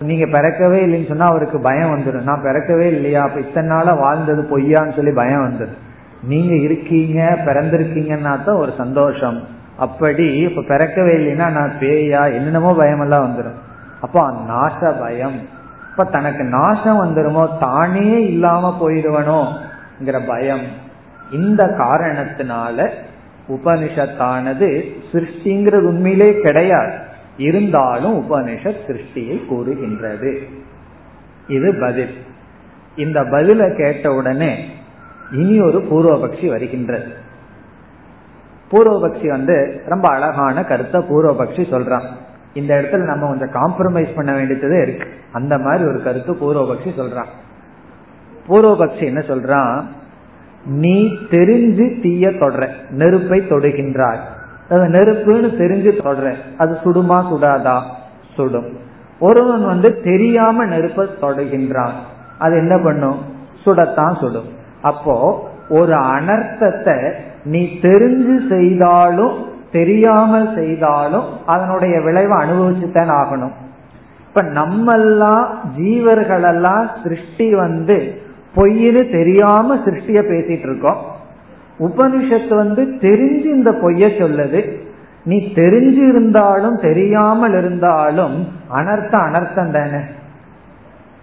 நீங்க பிறக்கவே இல்லைன்னு சொன்னா அவருக்கு பயம் வந்துடும் நான் பிறக்கவே இல்லையா? அப்ப இத்தனை நாளா வாழ்ந்தது பொய்யான்னு சொல்லி பயம் வந்துடும் நீங்க இருக்கீங்க பிறந்திருக்கீங்கன்னா தான் ஒரு சந்தோஷம். அப்படி இப்ப பிறக்கவே இல்லைன்னா நான் பேயா? என்னென்னமோ பயமெல்லாம் வந்துடும் அப்போ நாச பயம். இப்ப தனக்கு நாசம் வந்துருமோ? தானே இல்லாம போயிடுவனோங்கிற பயம். இந்த காரணத்தினால உபனிஷத்தானது சிருஷ்டிங்கிறது உண்மையிலே கிடையாது. இருந்தாலும் உபனிஷத் சிருஷ்டியை கூறுகின்றது. இது பதில். இந்த பதில கேட்ட உடனே இனி ஒரு பூர்வபக்ஷி வருகின்றது. பூர்வபக்ஷி வந்து ரொம்ப அழகான கருத்தை பூர்வபக்ஷி சொல்றான். இந்த இடத்துல நம்ம கொஞ்சம் காம்ப்ரமைஸ் பண்ண வேண்டியதே இருக்கு. அந்த மாதிரி ஒரு கருத்து பூர்வபக்ஷி சொல்றான். பூர்வபக்ஷி என்ன சொல்றான்? நீ தெரிஞ்சு தீய தொடர நெருப்பை தொடுகின்றாய். அது நெருப்புன்னு தெரிஞ்சு தொடர அது சுடுமா சுடாதா? சுடும். ஒருவன் வந்து தெரியாம நெருப்பை தொடுகின்றான். அது என்ன பண்ணும்? சுடத்தான் சுடும். அப்போ ஒரு அனர்த்தத்தை நீ தெரிஞ்சு செய்தாலும் தெரியாமல் செய்தாலும் அதனுடைய விளைவை அனுபவிச்சுத்தான் ஆகணும். இப்ப நம்மெல்லாம் ஜீவர்களெல்லாம் சிருஷ்டி வந்து பொய்னு தெரியாம சிருஷ்டிய பேசிட்டு இருக்கோம். உபனிஷத்து வந்து தெரிஞ்சு இந்த பொய்ய சொல்லுது. நீ தெரிஞ்சு இருந்தாலும் தெரியாமல் இருந்தாலும் அனர்த்தம் அனர்த்தம் தானே.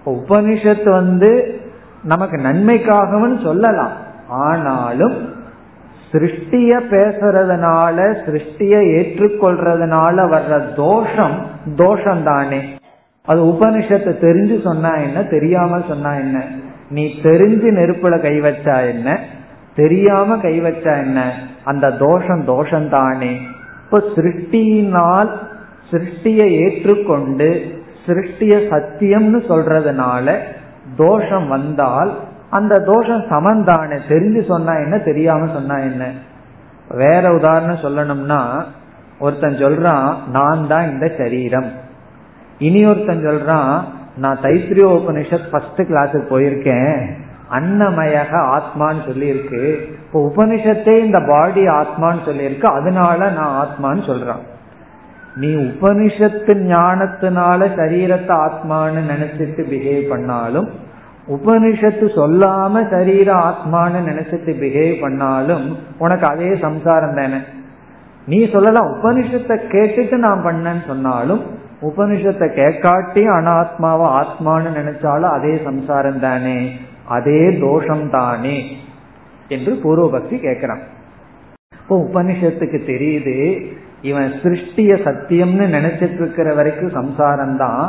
உபனிஷத்து வந்து நமக்கு நன்மைக்காகவும் சொல்லலாம். ஆனாலும் சிருஷ்டிய பேசுறதுனால சிருஷ்டிய ஏற்றுக்கொள்றதுனால வர்ற தோஷம் தோஷம் தானே. அது உபனிஷத்தை தெரிஞ்சு சொன்னா என்ன தெரியாமல் சொன்னா என்ன? நீ தெரிஞ்சு நெருப்புல கை வச்சா என்ன? தெரியாம கை வச்சா என்ன? அந்த தோஷம் தோஷம் தானே இப்ப சிருஷ்டியினால் சிருஷ்டியை ஏற்றுக்கொண்டு சிருஷ்டிய சத்தியம்னு சொல்றதுனால தோஷம் வந்தால் அந்த தோஷம் சமந்தானே. தெரிஞ்சு சொன்னா என்ன? தெரியாம சொன்னா என்ன? வேற உதாரணம் சொல்லணும்னா ஒருத்தன் சொல்றான் நான் தான் இந்த சரீரம். இனி ஒருத்தன் சொல்றான் நான் தைத்திரிய உபனிஷத் ஃபர்ஸ்ட் கிளாஸுக்கு போயிருக்கேன். அன்னமயக ஆத்மான்னு சொல்லியிருக்கு. இப்போ உபனிஷத்தே இந்த பாடி ஆத்மான்னு சொல்லியிருக்கு. அதனால நான் ஆத்மான்னு சொல்றான். நீ உபனிஷத்து ஞானத்தினால சரீரத்தை ஆத்மான்னு நினைச்சிட்டு பிஹேவ் பண்ணாலும் உபனிஷத்து சொல்லாம சரீர ஆத்மான்னு நினைச்சிட்டு பிஹேவ் பண்ணாலும் உனக்கு அதே சம்சாரம் தானே? நீ சொல்லலாம் உபனிஷத்தை கேட்டுட்டு நான் பண்ணேன்னு சொன்னாலும் உபனிஷத்தை கேட்காட்டி அனாத்மாவை ஆத்மான்னு நினைச்சாலும் அதே சம்சாரம் தானே அதே தோஷம் தானே என்று பூர்வபக்தி கேட்கிறான். இப்போ உபனிஷத்துக்கு தெரியுது இவன் சிருஷ்டிய சத்தியம்னு நினைச்சிட்டு இருக்கிற வரைக்கும் சம்சாரம் தான்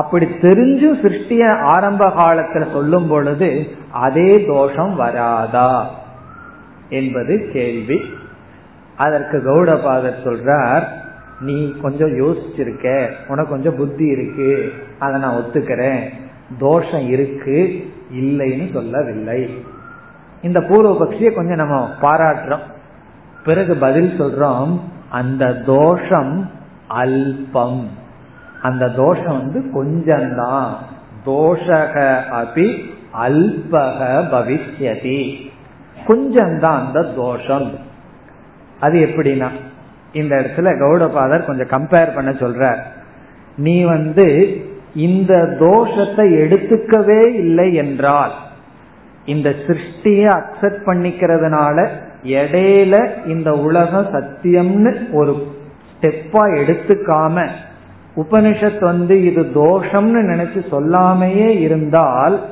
அப்படி தெரிஞ்சும் சிருஷ்டிய ஆரம்ப காலத்துல சொல்லும் பொழுது அதே தோஷம் வராதா என்பது கேள்வி. அதற்கு கௌடபாதர் சொல்றார் நீ கொஞ்சம் யோசிச்சிருக்க உனக்கு கொஞ்சம் புத்தி இருக்கு அதை நான் ஒத்துக்கிறேன். தோஷம் இருக்கு இல்லைன்னு சொல்லவில்லை. இந்த பூர்வ பக்ஷிய கொஞ்சம் நம்ம பாராட்டுறோம். பிறகு பதில் சொல்றோம் அந்த தோஷம் அல்பம். அந்த தோஷம் வந்து கொஞ்சம்தான். தோஷக அபி அல்பக பவிஷ்யதி. கொஞ்சம்தான் அந்த தோஷம். அது எப்படின்னா இந்த இடத்துல கௌடபாதர் கொஞ்சம் கம்பேர் பண்ண சொல்ற நீ வந்து இந்த தோஷத்தை எடுத்துக்கவே இல்லை என்றால் இந்த சிருஷ்டியை அக்செப்ட் பண்ணிக்கிறதுனால இடையில இந்த உலகம் சத்தியம்னு ஒரு ஸ்டெப்பா எடுத்துக்காம உபனிஷத் வந்து இது தோஷம்னு நினைச்சு சொல்லாமையே இருந்தால்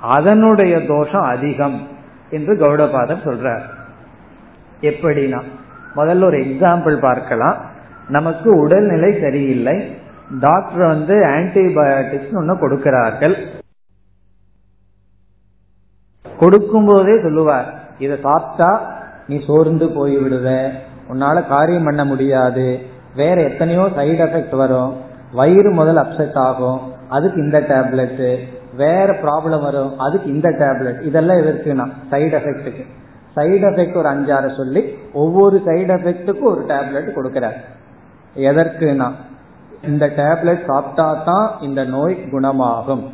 அதனுடைய தோஷம் அதிகம் என்று கௌடபாதர் சொல்றார். எப்படின்னா முதல்ல ஒரு எக்ஸாம்பிள் பார்க்கலாம். நமக்கு உடல்நிலை சரியில்லை. டாக்டர் வந்து ஆன்டிபயோட்டிக்ஸ் ஒன்னு கொடுக்கிறார்கள். கொடுக்கும் போதே சொல்லுவார் இதை சாப்பிட்டா நீ சோர்ந்து போய் விடுவ உன்னால காரியம் பண்ண முடியாது. வேற எத்தனையோ சைடு எஃபெக்ட் வரும். வயிறு முதல் அப்செட் ஆகும். அதுக்கு இந்த டேப்லெட் வேற ப்ராப்ளம் வரும். அதுக்கு இந்த டேப்லெட் இதெல்லாம் எதற்குனா சைடு எஃபெக்ட்டுக்கு சைடு எஃபெக்ட் ஒரு அஞ்சாறு சொல்லி ஒவ்வொரு சைடு எஃபெக்ட்டுக்கும் ஒரு டேப்லெட் கொடுக்கிறார். எதற்குனா இந்த டேப்லெட் சாப்பிட்டா தான் இந்த நோய் குணமாகும்.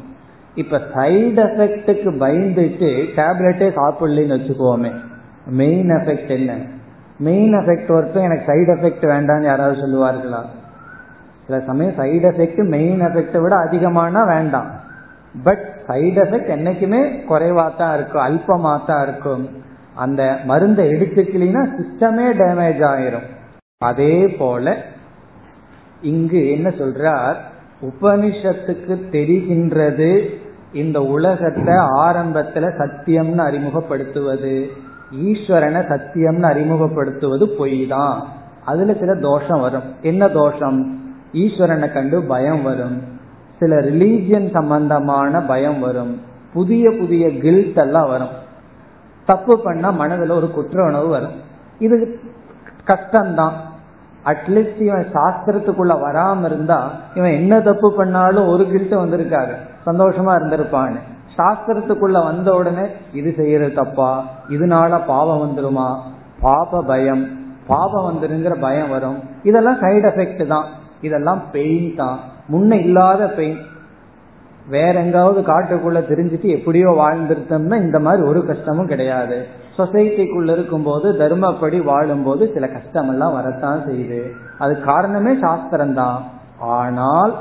இப்ப சைடு எஃபெக்ட்டுக்கு பயந்துட்டு டேப்லெட்டே சாப்பிடலன்னு வச்சுக்கோமே. மெயின் எஃபெக்ட் என்ன? மெயின் எஃபெக்ட் ஒருத்தம் எனக்கு சைடு எஃபெக்ட் வேண்டாம்னு யாராவது சொல்லுவார்களா? சில சமயம் சைடு எஃபெக்ட் மெயின் எஃபெக்டை விட அதிகமானா வேண்டாம். பட் சைடு எஃபெக்ட் என்னைக்குமே குறைவா தான் இருக்கும் அல்பமா தான் இருக்கும். அந்த மருந்தை எடுத்துக்கலினா சிஸ்டமே டேமேஜ் ஆயிரும். அதே போல இங்கு என்ன சொல்றார்? உபனிஷத்துக்கு தெரிகின்றது இந்த உலகத்தை ஆரம்பத்துல சத்தியம்னு அறிமுகப்படுத்துவது ஈஸ்வரனை சத்தியம்னு அறிமுகப்படுத்துவது பொய் தான் அதுல சில தோஷம் வரும். என்ன தோஷம்? ஈஸ்வரனை கண்டு பயம் வரும். சில ரிலீஜியன் சம்பந்தமான பயம் வரும். புதிய புதிய கில்ட் எல்லாம் வரும். தப்பு பண்ணா மனதில் ஒரு குற்ற உணவு வரும். இது கஷ்டம்தான். அட்லீஸ்ட் இவன் சாஸ்திரத்துக்குள்ள வராம இருந்தா இவன் என்ன தப்பு பண்ணாலும் ஒரு கில்ட்டு வந்திருக்காரு சந்தோஷமா இருந்திருப்பான்னு. சாஸ்திரத்துக்குள்ள வந்த உடனே இது செய்யறது தப்பா? இதனால பாவம் வந்துருமா? பாப பயம். பாபம் வந்துருங்கிற பயம் வரும். இதெல்லாம் சைடு எஃபெக்ட் தான். இதெல்லாம் பெயின் தான். முன்ன இல்லாத பெயின் வேற எங்காவது காட்டுக்குள்ள தெரிஞ்சுட்டு எப்படியோ வாழ்ந்திருந்தோம்னா இந்த மாதிரி ஒரு கஷ்டமும் கிடையாது. சொசைட்டிக்குள்ள இருக்கும்போது தர்மப்படி வாழும்போது சில கஷ்டம் எல்லாம் வரத்தான் செய்யுது. அது காரணமே சாஸ்திரம் தான் ஆனால்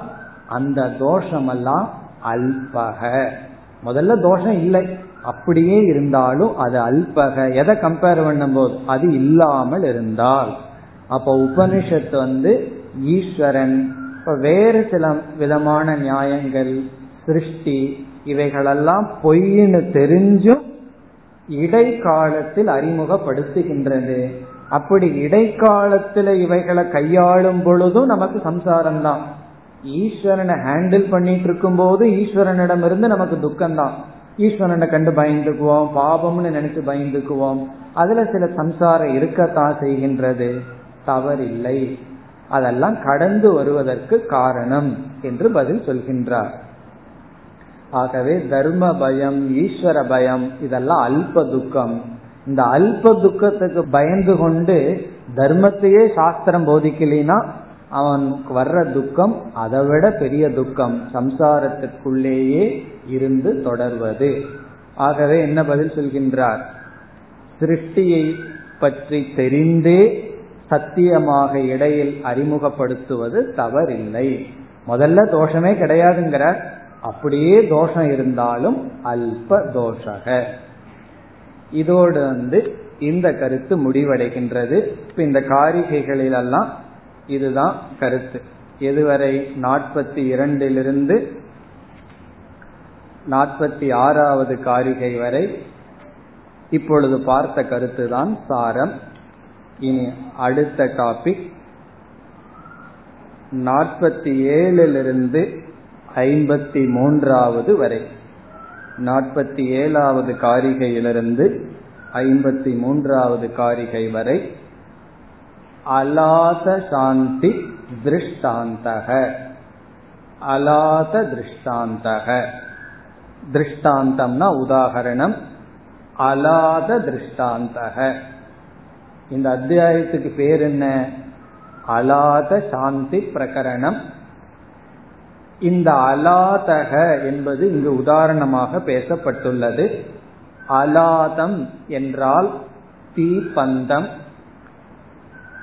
அந்த தோஷம் எல்லாம் அல்பக. முதல்ல தோஷம் இல்லை. அப்படியே இருந்தாலும் அது அல்பக. எதை கம்பேர் பண்ணும் போது அது இல்லாமல் இருந்தால். அப்போ உபனிஷத்து வந்து ஈஸ்வரன் இப்ப வேறு சில விதமான நியாயங்கள் சிருஷ்டி. இவைகளெல்லாம் பொய்ன்னு தெரிஞ்சும் இடைக்காலத்தில் அறிமுகப்படுத்துகின்றது. அப்படி இடைக்காலத்துல இவைகளை கையாளும் பொழுதும் நமக்கு சம்சாரம் தான் ஈஸ்வரனை ஹேண்டில் பண்ணிட்டு இருக்கும் போது ஈஸ்வரனிடமிருந்து நமக்கு துக்கம்தான். ஈஸ்வரனை கண்டு பயந்துக்குவோம் பாபம்னு நினைச்சு பயந்துக்குவோம். அதுல சில சம்சாரம் இருக்கத்தான் செய்கின்றது. தவறில்லை. அதெல்லாம் கடந்து வருவதற்கு காரணம் என்று பதில் சொல்கின்றார். ஆகவே தர்ம பயம் ஈஸ்வர பயம் இதெல்லாம் அல்ப துக்கம். இந்த அல்ப துக்கத்துக்கு பயந்து கொண்டு தர்மத்தையே சாஸ்திரம் போதிக்கலினா அவனுக்கு வர்ற துக்கம் அதை விட பெரிய துக்கம் சம்சாரத்திற்குள்ளேயே இருந்து தொடர்வது. ஆகவே என்ன பதில் சொல்கின்றார்? சிருஷ்டியை பற்றி தெரிந்தே சத்தியமாக இடையில் அறிமுகப்படுத்துவது தவறில்லை. முதல்ல தோஷமே கிடையாதுங்கிறார். அப்படியே தோஷம் இருந்தாலும் அல்ப தோஷக. இதோடு வந்து இந்த கருத்து முடிவடைகின்றது. இப்ப இந்த காரிகைகளிலெல்லாம் இதுதான் கருத்து. எதுவரை நாற்பத்தி இரண்டிலிருந்து நாற்பத்தி ஆறாவது காரிகை வரை இப்பொழுது பார்த்த கருத்து தான் சாரம். இனி அடுத்த டாபிக் நாற்பத்தி ஏழிலிருந்து ஐம்பத்தி மூன்றாவது வரை. நாற்பத்தி ஏழாவது காரிகையிலிருந்து ஐம்பத்தி மூன்றாவது காரிகை வரை. அலாத சாந்தி திருஷ்டாந்தக. அலாத திருஷ்டாந்தக. திருஷ்டாந்தம்னா உதாகரணம். அலாத திருஷ்டாந்தக. இந்த அத்தியாயத்துக்கு பேர் என்ன? அலாத சாந்தி பிரகரணம். இந்த அலாதக என்பது இங்கு உதாரணமாக பேசப்பட்டுள்ளது. அலாதம் என்றால் தீப்பந்தம்.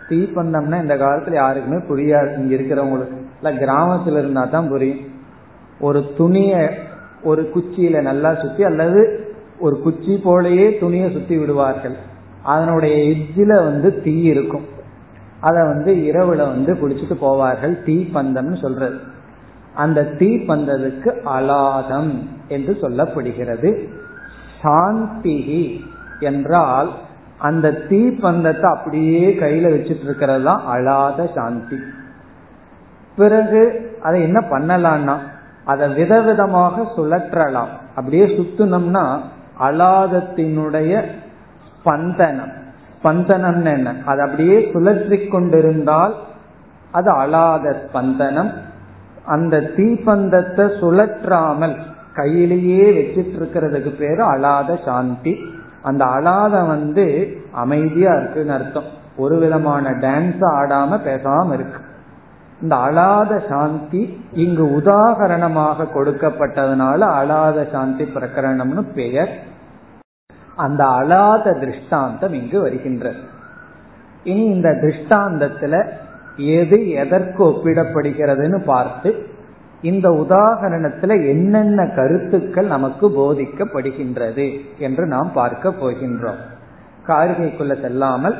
தீப்பந்தம்னா இந்த காலத்துல யாருக்குமே புரியாது. இங்க இருக்கிறவங்களுக்கு. இல்ல கிராமத்துல இருந்தா தான் புரியும். ஒரு துணிய ஒரு குச்சியில நல்லா சுத்தி அல்லது ஒரு குச்சி போலயே துணியை சுத்தி விடுவார்கள். அதனுடைய எஜ்ஜில வந்து தீ இருக்கும். அதை வந்து இரவுல வந்து குடிச்சிட்டு போவார்கள். தீ பந்தம்னு சொல்றது. அந்த தீ பந்ததுக்கு அலாதம் என்று சொல்லப்படுகிறது. சாந்திகி என்றால் அந்த தீ பந்தத்தை அப்படியே கையில வச்சுட்டு இருக்கிறது தான் அழாத சாந்தி. பிறகு அதை என்ன பண்ணலாம்னா அதை விதவிதமாக சுழற்றலாம். அப்படியே சுத்தினோம்னா அலாதத்தினுடைய ஸ்பந்தனம். பந்தனம்னு என்ன? அது அப்படியே சுழற்றி கொண்டிருந்தால் அது அலாத ஸ்பந்தனம். அந்த தீப்பந்தத்தை சுழற்றாமல் கையிலேயே வச்சிட்டு இருக்கிறதுக்கு பேரு அழாத சாந்தி. அந்த அழாத வந்து அமைதியா இருக்குன்னு அர்த்தம். ஒரு விதமான டான்ஸ் ஆடாம பேசாம இருக்கு. இந்த அழாத சாந்தி இங்கு உதாகரணமாக கொடுக்கப்பட்டதுனால அழாத சாந்தி பிரகரணம்னு பெயர். அந்த அழாத திருஷ்டாந்தம் இங்கு வருகின்றது. இனி இந்த திருஷ்டாந்தத்துல எது எதற்கு ஒப்பிடப்படுகிறதுன்னு பார்த்து இந்த உதாகரணத்துல என்னென்ன கருத்துக்கள் நமக்கு போதிக்கப்படுகின்றது என்று நாம் பார்க்க போகின்றோம். காரிகைக்குள்ள செல்லாமல்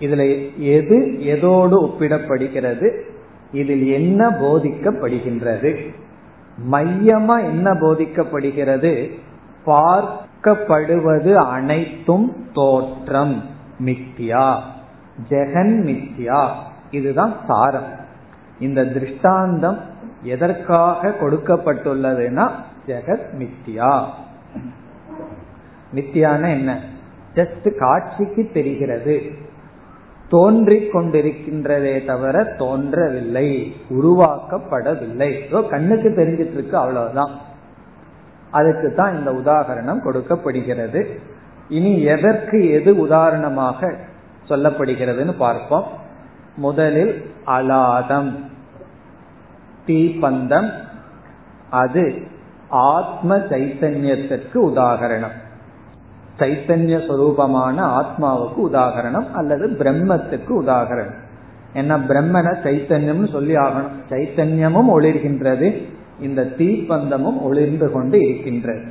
இதுல எது எதோடு ஒப்பிடப்படுகிறது இதில் என்ன போதிக்கப்படுகின்றது மையமா என்ன போதிக்கப்படுகிறது பார்க்கப்படுவது அனைத்தும் தோற்றம் மித்யா ஜெகன் மித்யா இதுதான் சாரம். இந்த திருஷ்டாந்தம் எதற்காக கொடுக்கப்பட்டுள்ளதுன்னா ஜெகத் மித்யா. மித்தியான என்ன? ஜஸ்ட் காட்சிக்கு தெரிகிறது. தோன்றிக் கொண்டிருக்கின்றதே தவிர தோன்றவில்லை. உருவாக்கப்படவில்லை. கண்ணுக்கு தெரிஞ்சிட்டு இருக்கு அவ்வளவுதான். அதுக்கு தான் இந்த உதாகரணம் கொடுக்கப்படுகிறது. இனி எதற்கு எது உதாரணமாக சொல்லப்படுகிறதுன்னு பார்ப்போம். முதலில் அலாதம் தீப்பந்தம் அது ஆத்ம சைத்தன்யத்திற்கு உதாகரணம். சைத்தன்ய சொரூபமான ஆத்மாவுக்கு உதாகரணம் அல்லது பிரம்மத்துக்கு உதாகரணம். ஏன்னா பிரம்மன சைத்தன்யம்னு சொல்லி ஆகணும். சைத்தன்யமும் ஒளிர்கின்றது இந்த தீப்பந்தமும் ஒளிர்ந்து கொண்டு இருக்கின்றது.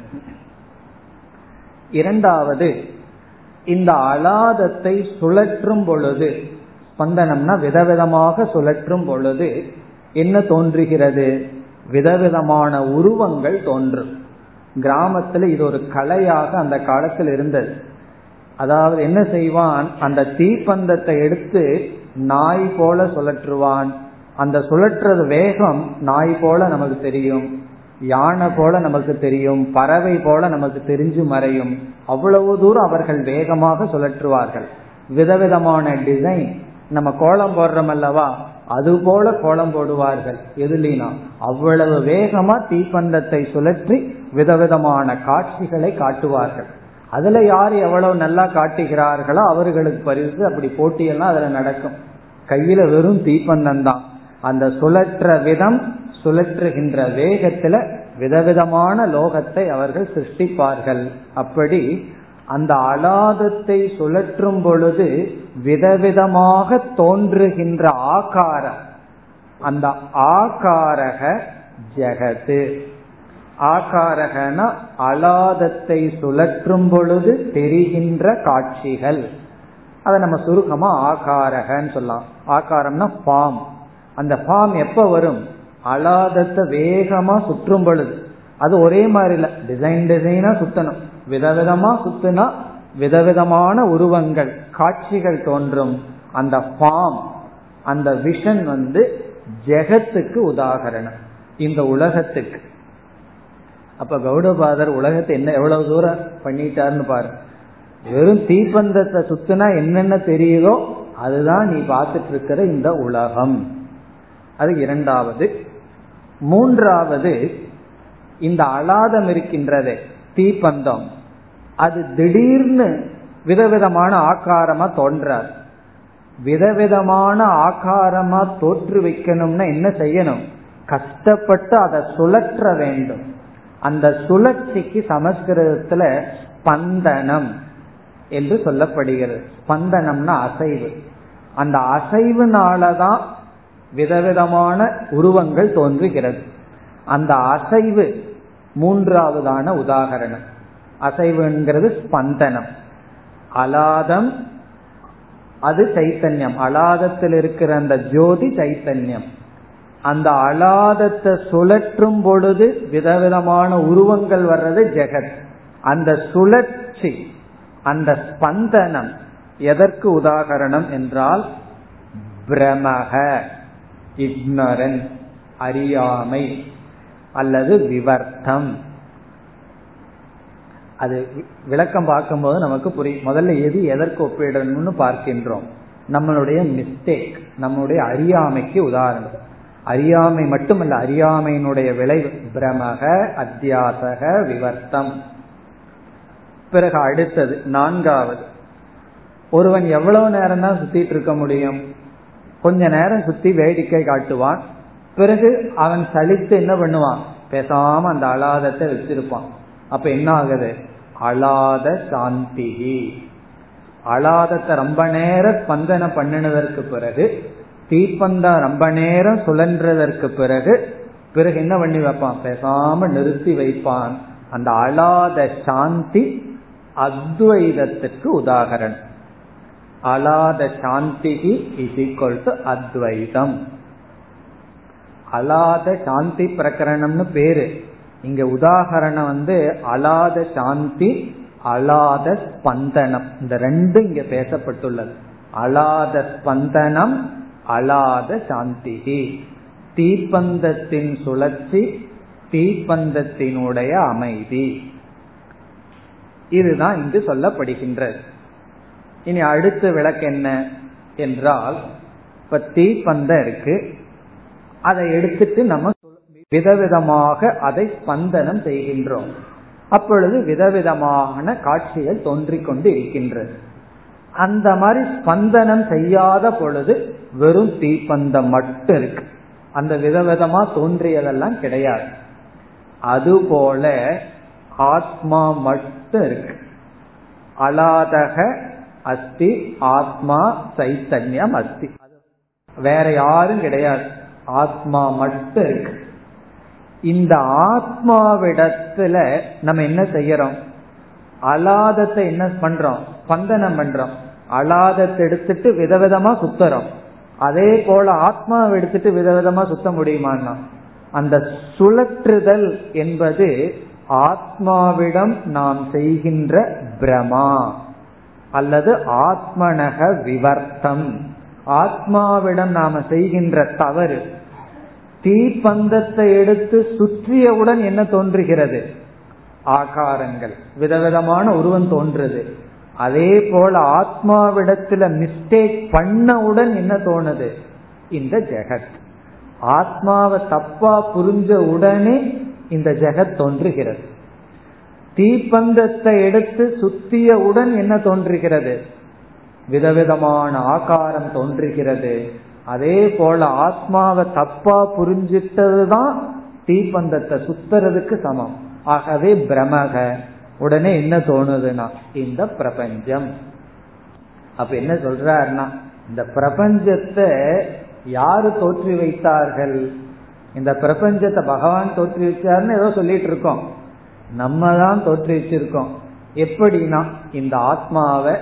இரண்டாவது இந்த அலாதத்தை சுழற்றும் பொழுது ஸ்பந்தனம்னா விதவிதமாக சுழற்றும் பொழுது என்ன தோன்றுகிறது? விதவிதமான உருவங்கள் தோன்றும். கிராமத்துல இது ஒரு கலையாக அந்த காலத்தில் இருந்தது. அதாவது என்ன செய்வான்? அந்த தீப்பந்தத்தை எடுத்து நாய் போல சுழற்றுவான். அந்த சுழற்றது வேகம் நாய் போல நமக்கு தெரியும். யானை போல நமக்கு தெரியும். பறவை போல நமக்கு தெரிஞ்சு மறையும். அவ்வளவு தூரம் அவர்கள் வேகமாக சுழற்றுவார்கள். விதவிதமான டிசைன் நம்ம கோலம் போடுறோம் அல்லவா அது போல கோலம் போடுவார்கள். எதுலினா அவ்வளவு வேகமா தீப்பந்தத்தை சுழற்றி விதவிதமான காட்சிகளை காட்டுவார்கள். அதுல யார் எவ்வளவு நல்லா காட்டுகிறார்களோ அவர்களுக்கு பரிசு அப்படி போட்டியெல்லாம் அதுல நடக்கும். கையில வெறும் தீப்பந்தம் தான். அந்த சுழற்ற விதம் சுழற்றுகின்ற வேகத்துல விதவிதமான லோகத்தை அவர்கள் சிருஷ்டிப்பார்கள். அப்படி அந்த அலாதத்தை சுழற்றும் பொழுது விதவிதமாக தோன்றுகின்ற ஆகாரம் அந்த ஆகாரக ஜெகத்து. ஆகாரகன அலாதத்தை சுழற்றும் பொழுது தெரிகின்ற காட்சிகள். அதை நம்ம சுருக்கமா ஆகாரகன்னு சொல்லலாம். ஆகாரம்னா ஃபார்ம் அந்த ஃபார்ம் எப்ப வரும்? அலாதத்தை வேகமா சுற்றும் பொழுது. அது ஒரே மாதிரி இல்லை டிசைன் டிசைனா சுத்தணும். விதவிதமா சுத்துனா விதவிதமான உருவங்கள் காட்சிகள் தோன்றும். அந்த ஃபார்ம் அந்த விஷன் வந்து ஜெகத்துக்கு உதாகரணம். இந்த உலகத்துக்கு. அப்ப கௌடபாதர் உலகத்தை என்ன எவ்வளவு தூரம் பண்ணிட்டாருன்னு பாரு. வெறும் தீப்பந்தத்தை சுத்தினா என்னென்ன தெரியுதோ அதுதான் நீ பார்த்துட்டு இருக்கிற இந்த உலகம். அது இரண்டாவது. மூன்றாவது இந்த அலாதம் இருக்கின்றதே தீப்பந்தம். அது திடீர்னு விதவிதமான ஆக்காரமா தோன்றார். விதவிதமான ஆக்காரமா தோற்று வைக்கணும்னா என்ன செய்யணும்? கஷ்டப்பட்டு அதை சுழற்ற வேண்டும். அந்த சுழற்சிக்கு சமஸ்கிருதத்துல ஸ்பந்தனம் என்று சொல்லப்படுகிறது. ஸ்பந்தனம்னா அசைவு. அந்த அசைவுனாலதான் விதவிதமான உருவங்கள் தோன்றுகிறது. அந்த அசைவு மூன்றாவதான உதாகரணம் அசைவுங்கிறது ஸ்பந்தனம். அலாதம் அது சைத்தன்யம். அலாதத்தில் இருக்கிற அந்த ஜோதி சைத்தன்யம். அந்த அலாதத்தை சுழற்றும் பொழுது விதவிதமான உருவங்கள் வர்றது ஜெகத். அந்த சுழற்சி அந்த ஸ்பந்தனம் எதற்கு உதாகரணம் என்றால் பிரமக இக்னரன் அறியாமை அல்லது விவர்த்தம். அது விளக்கம் பார்க்கும்போது நமக்கு புரியும். முதல்ல எது எதற்கு ஒப்பிடணும்னு பார்க்கின்றோம். நம்மளுடைய மிஸ்டேக் நம்மளுடைய அறியாமைக்கு உதாரணம். அறியாமை மட்டுமல்ல அறியாமையினுடைய விளைவு. பிரமக அத்தியாசக விவர்த்தம். பிறகு அடுத்தது நான்காவது. ஒருவன் எவ்வளவு நேரம் தான் சுத்திட்டு இருக்க முடியும்? கொஞ்ச நேரம் சுத்தி வேடிக்கை காட்டுவான். பிறகு அவன் சலித்து என்ன பண்ணுவான்? பேசாம அந்த அலாதத்தை வச்சிருப்பான். அப்ப என்ன ஆகுது? அலாத சாந்தி அலாதத்தை ரொம்ப நேரம் ஸ்பந்தனம் பண்ணினதற்கு பிறகு தீப்பந்தா ரொம்ப நேரம் சுழன்றதற்கு பிறகு பிறகு என்ன பண்ணி வைப்பான்? பேசாம நிறுத்தி வைப்பான். அந்த அலாத சாந்தி அத்வைதத்துக்கு உதாகரணம் அலாத சாந்திகி இஸ் டு அத்வைதம். அலாத சாந்தி பிரகரணம்னு பேரு. இங்க உதாகரணம் வந்து அலாத சாந்தி அலாத ஸ்பந்தனம். இந்த ரெண்டும் இங்க பேசப்பட்டுள்ளது. அலாத ஸ்பந்தனம் அலாத சாந்தி தீப்பந்தத்தின் சுழற்சி தீப்பந்தத்தினுடைய அமைதி. இதுதான் இங்கு சொல்லப்படுகின்றது. இனி அடுத்த விளக்கு என்ன என்றால் இப்ப தீப்பந்தம் இருக்கு. அதை எடுத்துட்டு நம்ம விதவிதமாக அதை ஸ்பந்தனம் செய்கின்றோம். அப்பொழுது விதவிதமான காட்சிகள் தோன்றிக் கொண்டு இருக்கின்றது. அந்த மாதிரி ஸ்பந்தனம் செய்யாத பொழுது வெறும் தீப்பந்தம் மட்டும் இருக்கு. அந்த விதவிதமா தோன்றியதெல்லாம் கிடையாது. அதுபோல ஆத்மா மட்டும் இருக்கு. அலாதக அஸ்தி ஆத்மா சைத்தன்யம் அஸ்தி. வேற யாரும் கிடையாது. ஆத்மா மட்டும் இருக்கு. இந்த ஆத்மாவிடத்துல நம்ம என்ன செய்யறோம்? அலாதத்தை என்ன பண்றோம்? ஸ்பந்தனம் பண்றோம். அலாதத்தை எடுத்துட்டு விதவிதமா சுத்துறோம். அதே போல ஆத்மாவை எடுத்துட்டு விதவிதமா சுத்த முடியுமான்னா? அந்த சுழற்றுதல் என்பது ஆத்மாவிடம் நாம் செய்கின்ற பிரமா அல்லது ஆத்மனக விவர்த்தம். ஆத்மாவிடம் நாம செய்கின்ற தவறு. தீப்பந்தத்தை எடுத்து சுற்றியவுடன் என்ன தோன்றுகிறது? ஆகாரங்கள். விதவிதமான உருவம் தோன்றுது. அதே போல ஆத்மாவிடத்துல மிஸ்டேக் பண்ணவுடன் என்ன தோணுது? இந்த ஜெகத். ஆத்மாவை தப்பா புரிஞ்ச உடனே இந்த ஜெகத் தோன்றுகிறது. தீப்பந்தத்தை எடுத்து சுத்தியவுடன் என்ன தோன்றுகிறது? விதவிதமான ஆகாரம் தோன்றுகிறது. அதே போல ஆத்மாவை தப்பா புரிஞ்சிட்டதுதான் தீப்பந்தத்தை சுத்துறதுக்கு சமம். ஆகவே பிரமக. உடனே என்ன தோணுதுன்னா இந்த பிரபஞ்சம். அப்ப என்ன சொல்றாருன்னா இந்த பிரபஞ்சத்தை யாரு தோற்றி வைத்தார்கள்? இந்த பிரபஞ்சத்தை பகவான் தோற்றி வச்சாருன்னு ஏதோ சொல்லிட்டு இருக்கோம். நம்ம தான் தோற்றி வச்சிருக்கோம். எப்படின்னா இந்த ஆத்மாவை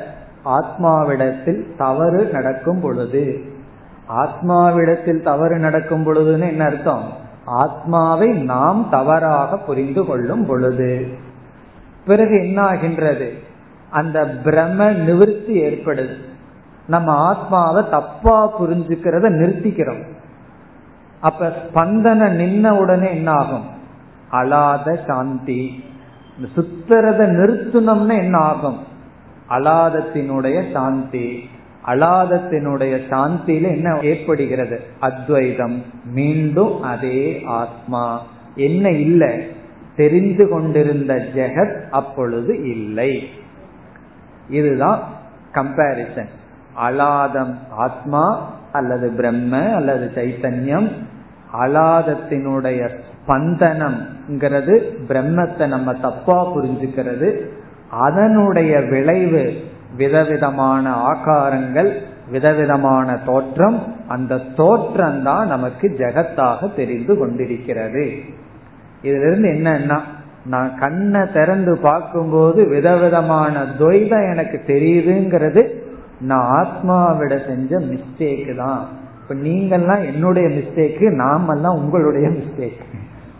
ஆத்மாவிடத்தில் தவறு நடக்கும் பொழுது ஆத்மாவிடத்தில் தவறு நடக்கும் பொழுதுன்னு என்ன அர்த்தம்? ஆத்மாவை நாம் தவறாக புரிந்து கொள்ளும் பொழுது. பிறகு என்ன ஆகின்றது? அந்த பிரம நிவர்த்தி ஏற்படுது. நம்ம ஆத்மாவை தப்பா புரிஞ்சுக்கிறத நிறுத்திக்கிறோம். அப்ப ஸ்பந்தன நின்ன உடனே என்ன ஆகும்? அலாத சாந்தி. சுத்துறத நிறுத்தினோம்னா என்ன ஆகும்? அலாதத்தினுடைய சாந்தி. அலாதத்தினுடைய சாந்தியில என்ன ஏற்படுகிறது? அத்வைதம். மீண்டும் அதே ஆத்மா. என்ன இல்லை? தெரிந்து கொண்டிருந்த ஜெகத் அப்பொழுது இல்லை. இதுதான் கம்பாரிசன் அலாதம் ஆத்மா அல்லது பிரம்ம அல்லது சைத்தன்யம். அலாதத்தினுடைய ஸ்பந்தனம்ங்கிறது பிரம்மத்தை நம்ம தப்பா புரிஞ்சுக்கிறது. அதனுடைய விளைவு விதவிதமான ஆகாரங்கள் விதவிதமான தோற்றம் அந்த தோற்றம் தான் நமக்கு ஜெகத்தாக தெரிந்து கொண்டிருக்கிறது. இதுல இருந்து என்னன்னா நான் கண்ணை திறந்து பார்க்கும்போது விதவிதமான துவைதம் எனக்கு தெரியுதுங்கிறது நான் ஆத்மாவிட செஞ்ச மிஸ்டேக் தான். இப்ப நீங்கெல்லாம் என்னுடைய மிஸ்டேக்கு நாமெல்லாம் உங்களுடைய மிஸ்டேக்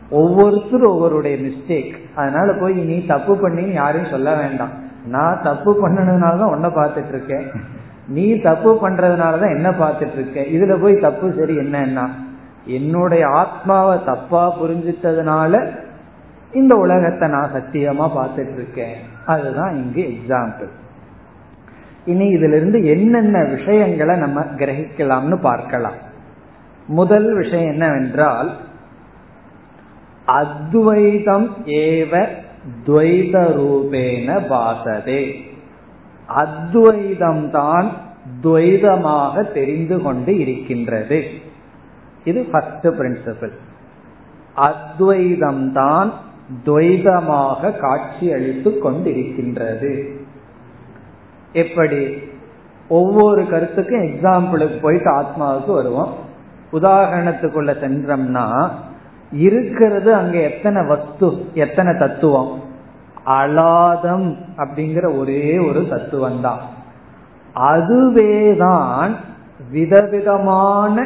ஒவ்வொருத்தரும் ஒவ்வொருடைய மிஸ்டேக் அதனால போய் நீ தப்பு பண்ணி யாரையும் சொல்ல வேண்டாம். நான் தப்பு பண்ணதுனால தான் உன்னை பார்த்துட்டு இருக்கேன் நீ தப்பு பண்றதுனால தான் என்ன பார்த்துட்டு இருக்க இதுல போய் தப்பு சரி என்னன்னா என்னுடைய ஆத்மாவை தப்பா புரிஞ்சிட்டதுனால இந்த உலகத்தை நான் சத்தியமா பார்த்துட்டு இருக்கேன் அதுதான் இங்கு எக்ஸாம்பிள் இனி இதுல இருந்து என்னென்ன விஷயங்களை நம்ம கிரகிக்கலாம்னு பார்க்கலாம். முதல் விஷயம் என்னவென்றால் அத்வைதம் ஏவ துவைத ரூபேன பாசதே அத்வைதம் தான் துவைதமாக தெரிந்து கொண்டு இருக்கின்றது. இது ஃபர்ஸ்ட் பிரின்சிபிள் அத்வைதம் தான் துவைதமாக காட்சி அளித்து கொண்டிருக்கின்றது. எப்படி? ஒவ்வொரு கருத்துக்கும் எக்ஸாம்பிளுக்கு போயிட்டு ஆத்மாவுக்கு வருவோம். உதாரணத்துக்குள்ள சென்றோம்னா இருக்கிறது அங்க எத்தனை வஸ்து எத்தனை தத்துவம்? அலாதம் அப்படிங்கிற ஒரே ஒரு தத்துவம் தான் அதுவேதான் விதவிதமான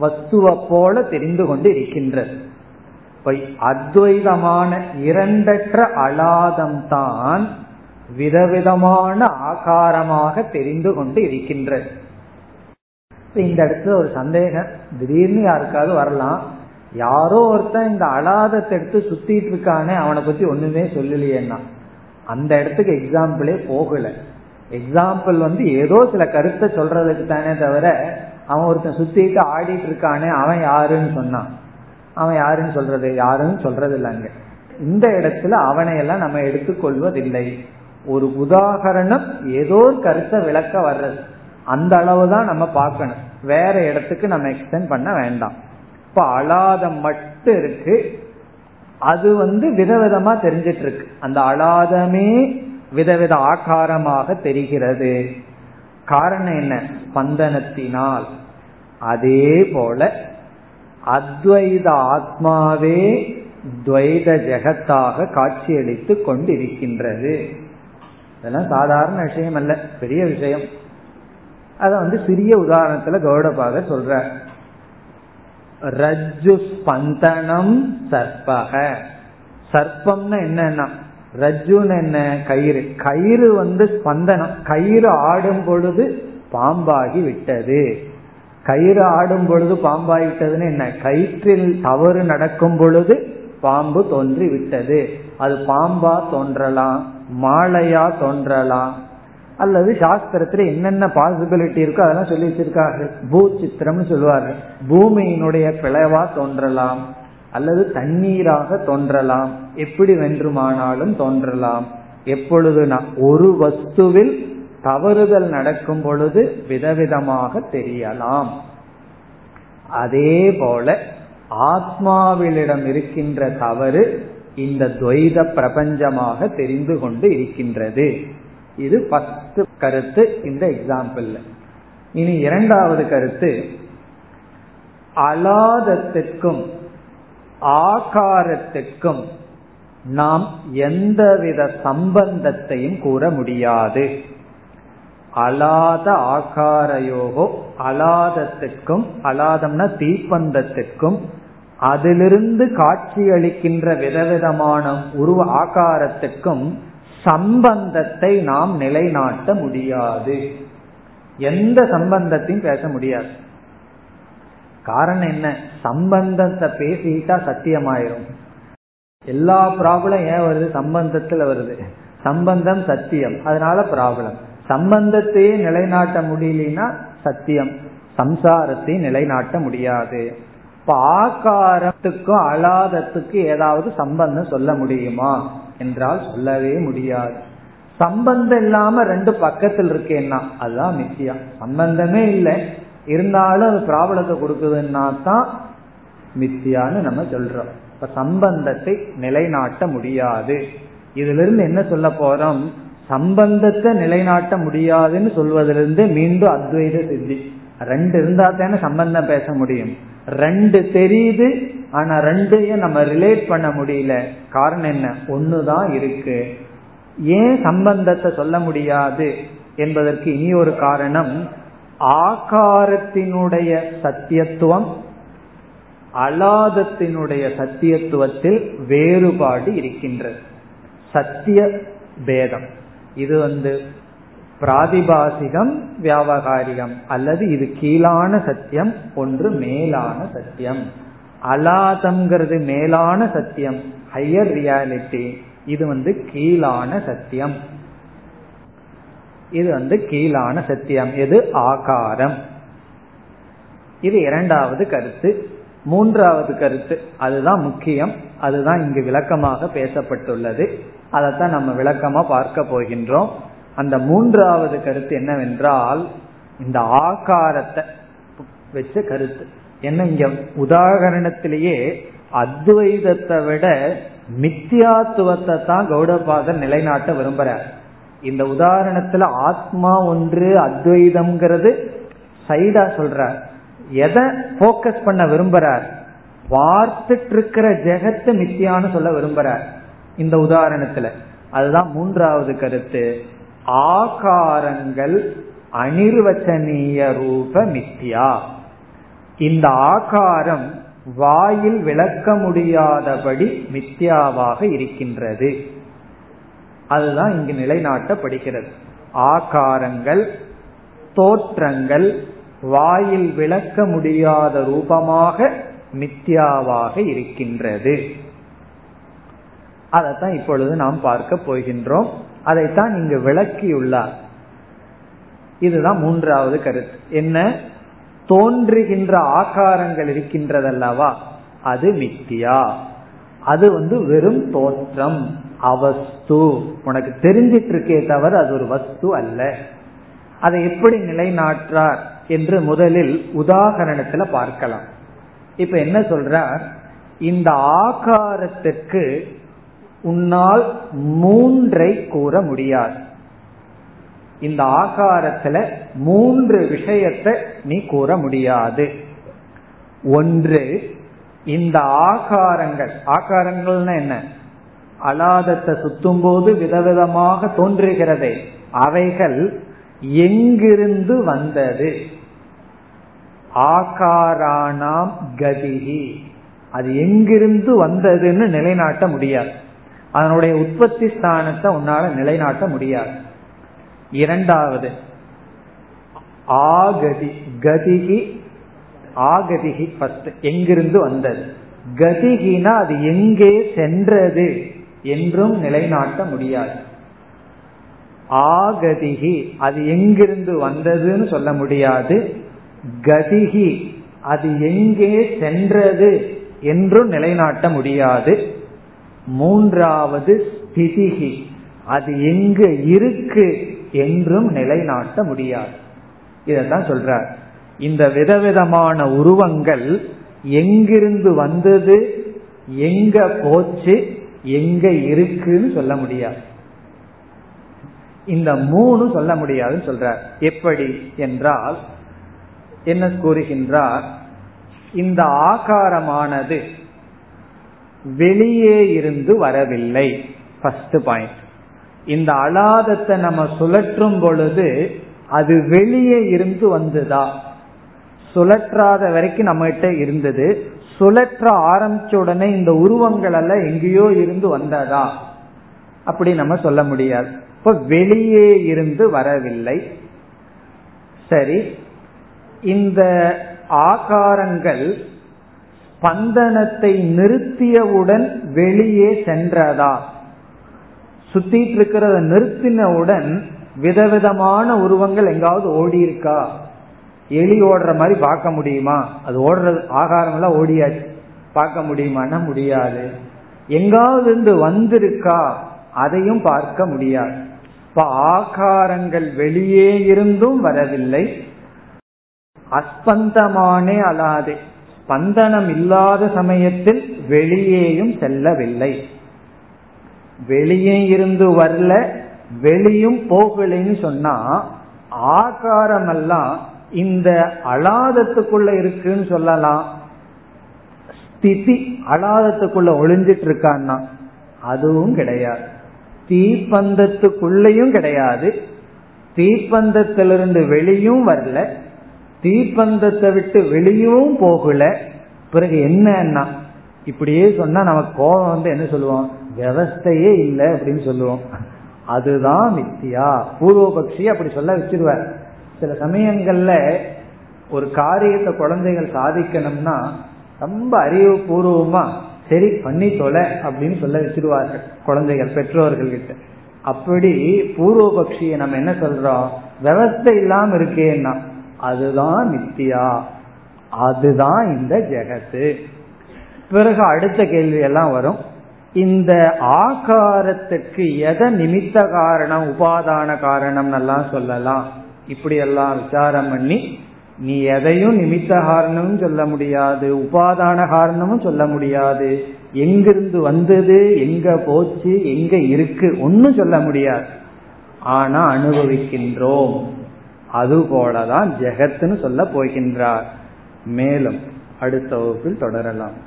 வஸ்துவை போல தெரிந்து கொண்டு இருக்கின்றது அத்வைதமான இரண்டற்ற அலாதம் தான் விதவிதமான ஆகாரமாக தெரிந்து கொண்டு இருக்கின்றது இந்த இடத்துல ஒரு சந்தேகம். திடீர்னு யாருக்காவது வரலாம். யாரோ ஒருத்தன் இந்த அலாதத்தை எடுத்து சுத்திட்டு இருக்கானே அவனை பத்தி ஒண்ணுமே சொல்லலையேன்னா. அந்த இடத்துக்கு எக்ஸாம்பிளே போகல. எக்ஸாம்பிள் வந்து ஏதோ சில கருத்தை சொல்றதுக்கு தானே தவிர அவன் ஒருத்தன் சுத்திட்டு ஆடிட்டு இருக்கானே அவன் யாருன்னு சொன்னான். அவன் யாருன்னு சொல்றது? யாருன்னு சொல்றது இல்லைங்க இந்த இடத்துல அவனை எல்லாம் நம்ம எடுத்துக்கொள்வதில்லை. ஒரு உதாகரணம் ஏதோ ஒரு கருத்தை விளக்க வர்றது. அந்த அளவு தான் நம்ம பார்க்கணும். வேற இடத்துக்கு நம்ம எக்ஸ்டென்ட் பண்ண வேண்டாம். அலாதம் மட்டும் இருக்கு. அது வந்து விதவிதமா தெரிஞ்சிட்டு இருக்கு அந்த அலாதமே விதவித ஆகாரமாக தெரிகிறது. காரணம் என்ன? ஸ்பந்தனத்தினால் அதே போல அத்வைத ஆத்மாவே துவைத ஜெகத்தாக காட்சியளித்து கொண்டிருக்கின்றது. இதெல்லாம் சாதாரண விஷயம் அல்ல பெரிய விஷயம். அத வந்து சிறிய உதாரணத்துல கௌடபாக சொல்ற ரஜ்ஜு ஸ்பந்தனம் சர்பக சர்ப்பம்னா என்னன்னா ரஜ்ஜுன்னு என்ன? கயிறு. கயிறு வந்து ஸ்பந்தனம். கயிறு ஆடும் பொழுது பாம்பாகி விட்டது. கயிறு ஆடும் பொழுது பாம்பாகி விட்டதுன்னு என்ன? கயிற்றில் தவறு நடக்கும் பொழுது பாம்பு தோன்றி விட்டது. அது பாம்பா தோன்றலாம் மாலையா தோன்றலாம் அல்லது சாஸ்திரத்துல என்னென்ன பாசிபிலிட்டி இருக்கோ அதெல்லாம் சொல்லி வச்சிருக்கார்கள் பூ சித்திரம்னு சொல்லுவார்கள் பூமியினுடைய பிளவா தோன்றலாம். அல்லது தண்ணீராக தோன்றலாம். எப்படி வென்றுமானாலும் தோன்றலாம். எப்பொழுதுனா ஒரு வஸ்துவில் தவறுதல் நடக்கும் பொழுது விதவிதமாக தெரியலாம். அதே போல ஆத்மாவிலிடம் இருக்கின்ற தவறு இந்த துவைத பிரபஞ்சமாக தெரிந்து கொண்டு இருக்கின்றது. இது பத்து கருத்து இந்த எக்ஸாம்பிள் இனி இரண்டாவது கருத்து அலாதத்திற்கும் ஆகாரத்திற்கும் நாம் எந்தவித சம்பந்தத்தையும் கூற முடியாது. அலாத ஆகாரயோகோ அலாதத்திற்கும் அலாதம்னா தீப்பந்தத்திற்கும் அதிலிருந்து காட்சியளிக்கின்ற விதவிதமான உருவ ஆகாரத்துக்கும் சம்பந்தத்தை நாம் நிலைநாட்ட முடியாது. எந்த சம்பந்தத்தையும் பேச முடியாது. காரணம் என்ன? சம்பந்தத்தை பேசிட்டா சத்தியமாயிரும். எல்லா ப்ராப்ளம் ஏன் வருது? சம்பந்தத்துல வருது. சம்பந்தம் சத்தியம். அதனால ப்ராப்ளம் சம்பந்தத்தையே நிலைநாட்ட முடியலனா சத்தியம். சம்சாரத்தை நிலைநாட்ட முடியாது. இப்ப ஆகாரத்துக்கும் அலாதத்துக்கும் ஏதாவது சம்பந்தம் சொல்ல முடியுமா? என்றால் சொல்லவே முடியாது. சம்பந்தம் இல்லாம ரெண்டு பக்கத்தில் இருக்கேன்னா அதுதான் மித்தியா. சம்பந்தமே இல்லை. இருந்தாலும் அது ப்ராப்ளத்தை கொடுக்குதுன்னா தான் மித்தியான்னு நம்ம சொல்றோம். இப்ப சம்பந்தத்தை நிலைநாட்ட முடியாது. இதுல இருந்து என்ன சொல்ல போறோம்? சம்பந்தத்தை நிலைநாட்ட முடியாதுன்னு சொல்வதிலிருந்து மீண்டும் அத்வைத சித்தி. ரெண்டு இருந்தா தானே சம்பந்தம் பேச முடியும். ரெண்டு தெரியுது ஆனா ரெண்டையும் நம்ம ரிலேட் பண்ண முடியல. காரணம் என்ன? ஒண்ணுதான் இருக்கு. ஏன் சம்பந்தத்தை சொல்ல முடியாது என்பதற்கு இனி ஒரு காரணம். ஆகாரத்தினுடைய சத்தியத்துவம் அலாதத்தினுடைய சத்தியத்துவத்தில் வேறுபாடு இருக்கின்றது. சத்திய பேதம். இது வந்து பிராதிபாசிகம் வியாபகாரிகம். அல்லது இது கீழான சத்தியம் ஒன்று மேலான சத்தியம். அலாதம்ங்கிறது மேலான சத்தியம். ஹையர் ரியாலிட்டி இது வந்து கீழான சத்தியம். இது வந்து கீழான சத்தியம். இது ஆகாரம். இது இரண்டாவது கருத்து. மூன்றாவது கருத்து அதுதான் முக்கியம். அதுதான் இங்கு விளக்கமாக பேசப்பட்டுள்ளது. அதைத்தான் நம்ம விளக்கமா பார்க்க போகின்றோம். அந்த மூன்றாவது கருத்து என்னவென்றால் இந்த ஆகாரத்தை வச்ச கருத்து. என்ன இங்க உதாகரணத்திலேயே அத்வைதத்தை விட மித்தியாத்துவத்தை தான் கௌடபாதர் நிலைநாட்ட விரும்புறார். இந்த உதாரணத்துல ஆத்மா ஒன்று அத்வைதம்ங்கிறது சைடா சொல்றார். எதை போக்கஸ் பண்ண விரும்புறார்? பார்த்துட்டு இருக்கிற ஜெகத்து மித்தியான்னு சொல்ல விரும்புறார். இந்த உதாரணத்துல. அதுதான் மூன்றாவது கருத்து. ஆகாரங்கள் அனிர்வச்சனீய ரூப மித்தியா. இந்த ஆகாரம் வாயில் விளக்க முடியாதபடி மித்தியாவாக இருக்கின்றது. அதுதான் இங்கு நிலைநாட்டப்படுகிறது. ஆகாரங்கள் தோற்றங்கள் வாயில் விளக்க முடியாத ரூபமாக மித்யாவாக இருக்கின்றது. அதைத்தான் இப்பொழுது நாம் பார்க்க போகின்றோம். அதைத்தான் இங்கு விளக்கியுள்ளார். இதுதான் மூன்றாவது கருத்து. என்ன? தோன்றுகின்ற ஆகாரங்கள் இருக்கின்றதல்லவா? அது மித்தியா அது வந்து வெறும் தோற்றம் அவஸ்து. உனக்கு தெரிஞ்சிட்டு இருக்கே தவிர அது ஒரு வஸ்து அல்ல. அதை எப்படி நிலைநாட்டார் என்று முதலில் உதாகரணத்துல பார்க்கலாம். இப்ப என்ன சொல்றார்? இந்த ஆகாரத்திற்கு உன்னால் மூன்றை கூற முடியாது. இந்த ஆகாரத்துல மூன்று விஷயத்தை நீ கூற முடியாது. ஒன்று இந்த ஆகாரங்கள். ஆகாரங்கள்னா என்ன? அலாதத்தை சுத்தும் போது விதவிதமாக தோன்றுகிறதே. அவைகள் எங்கிருந்து வந்தது? ஆகாராணாம் கதிகி அது எங்கிருந்து வந்ததுன்னு நிலைநாட்ட முடியாது. அதனுடைய உற்பத்தி ஸ்தானத்தை உன்னால நிலைநாட்ட முடியாது. இரண்டாவது ஆகதி கதிகி ஆகதிகி ஃபர்ஸ்ட் எங்கிருந்து வந்தது? கதிகினா அது எங்கே சென்றது என்றும் நிலைநாட்ட முடியாது. ஆகதிகி அது எங்கிருந்து வந்ததுன்னு சொல்ல முடியாது. கதிகி அது எங்கே சென்றது என்றும் நிலைநாட்ட முடியாது. மூன்றாவது ஸ்திதிகி அது எங்கு இருக்கு என்றும் நிலைநாட்ட முடியாது. இதான் சொல்றார். இந்த விதவிதமான உருவங்கள் எங்கிருந்து வந்தது எங்க போச்சு எங்க இருக்குன்னு சொல்ல முடியாது. இந்த மூணு சொல்ல முடியாதுன்னு சொல்றார். எப்படி என்றால் என்ன கூறுகின்றார்? இந்த ஆகாரமானது வெளியே இருந்து வரவில்லை. ஃபர்ஸ்ட் பாயிண்ட் இந்த அலாதத்தை நம்ம சுழற்றும் பொழுது அது வெளியே இருந்து வந்ததா? சுழற்றாத வரைக்கும் நம்ம கிட்ட இருந்தது. சுழற்ற ஆரம்பிச்ச உடனே இந்த உருவங்கள் எல்லாம் எங்கேயோ இருந்து வந்ததா? அப்படி நம்ம சொல்ல முடியாது. இப்ப வெளியே இருந்து வரவில்லை. சரி இந்த ஆகாரங்கள் ஸ்பந்தனத்தை நிறுத்தியவுடன் வெளியே சென்றதா? சுத்திட்டு இருக்கிறத நிறுத்தினவுடன் விதவிதமான உருவங்கள் எங்காவது ஓடி இருக்கா எலி ஓடுற மாதிரி பார்க்க முடியுமா? அது ஓடுறது ஆகாரம் எல்லாம் ஓடியாச்சு. பார்க்க முடியுமான்னா முடியாது. எங்காவது இருந்து வந்திருக்கா? அதையும் பார்க்க முடியாது. இப்ப ஆகாரங்கள் வெளியே இருந்தும் வரவில்லை. அஸ்பந்தமானே அலாதே. ஸ்பந்தனம் இல்லாத சமயத்தில் வெளியேயும் செல்லவில்லை. வெளியே இருந்து வரல வெளியும் போகலைன்னு சொன்னா ஆகாரம் எல்லாம் இந்த அலாதத்துக்குள்ள இருக்குன்னு சொல்லலாம். ஸ்திதி அலாதத்துக்குள்ள ஒளிஞ்சிட்டு இருக்கான்னா அதுவும் கிடையாது. தீப்பந்தத்துக்குள்ளேயும் கிடையாது. தீப்பந்தத்திலிருந்து வெளியும் வரல தீப்பந்தத்தை விட்டு வெளியும் போகல. பிறகு என்னன்னா இப்படியே சொன்னா நமக்கு கோபம் வந்து என்ன சொல்லுவோம்? விவஸ்தையே இல்லை அப்படின்னு சொல்லுவோம். அதுதான் மித்தியா. பூர்வபக்ஷி அப்படி சொல்ல வச்சிருவார். சில சமயங்கள்ல ஒரு காரியத்தை குழந்தைகள் சாதிக்கணும்னா ரொம்ப அறிவு பூர்வமா சரி பண்ணி தொலை அப்படின்னு சொல்ல வச்சிருவார்கள் குழந்தைகள் பெற்றோர்கள் கிட்ட. அப்படி பூர்வபக்ஷியை நம்ம என்ன சொல்றோம்? விவஸ்தை இல்லாம இருக்கேன்னா அதுதான் நித்தியா அதுதான் இந்த ஜெகத்து. பிறகு அடுத்த கேள்வி எல்லாம் வரும். இந்த ஆகாரத்துக்கு எதை நிமித்த காரணம் உபாதான காரணம் எல்லாம் சொல்லலாம். இப்படி எல்லாம் விசாரம் பண்ணி நீ எதையும் நிமித்த காரணமும் சொல்ல முடியாது உபாதான காரணமும் சொல்ல முடியாது. எங்கிருந்து வந்தது எங்க போச்சு எங்க இருக்கு ஒன்னும் சொல்ல முடியாது. ஆனா அனுபவிக்கின்றோம். அது போலதான் ஜெகத்துன்னு சொல்ல போகின்றார். மேலும் அடுத்த வகுப்பில் தொடரலாம்.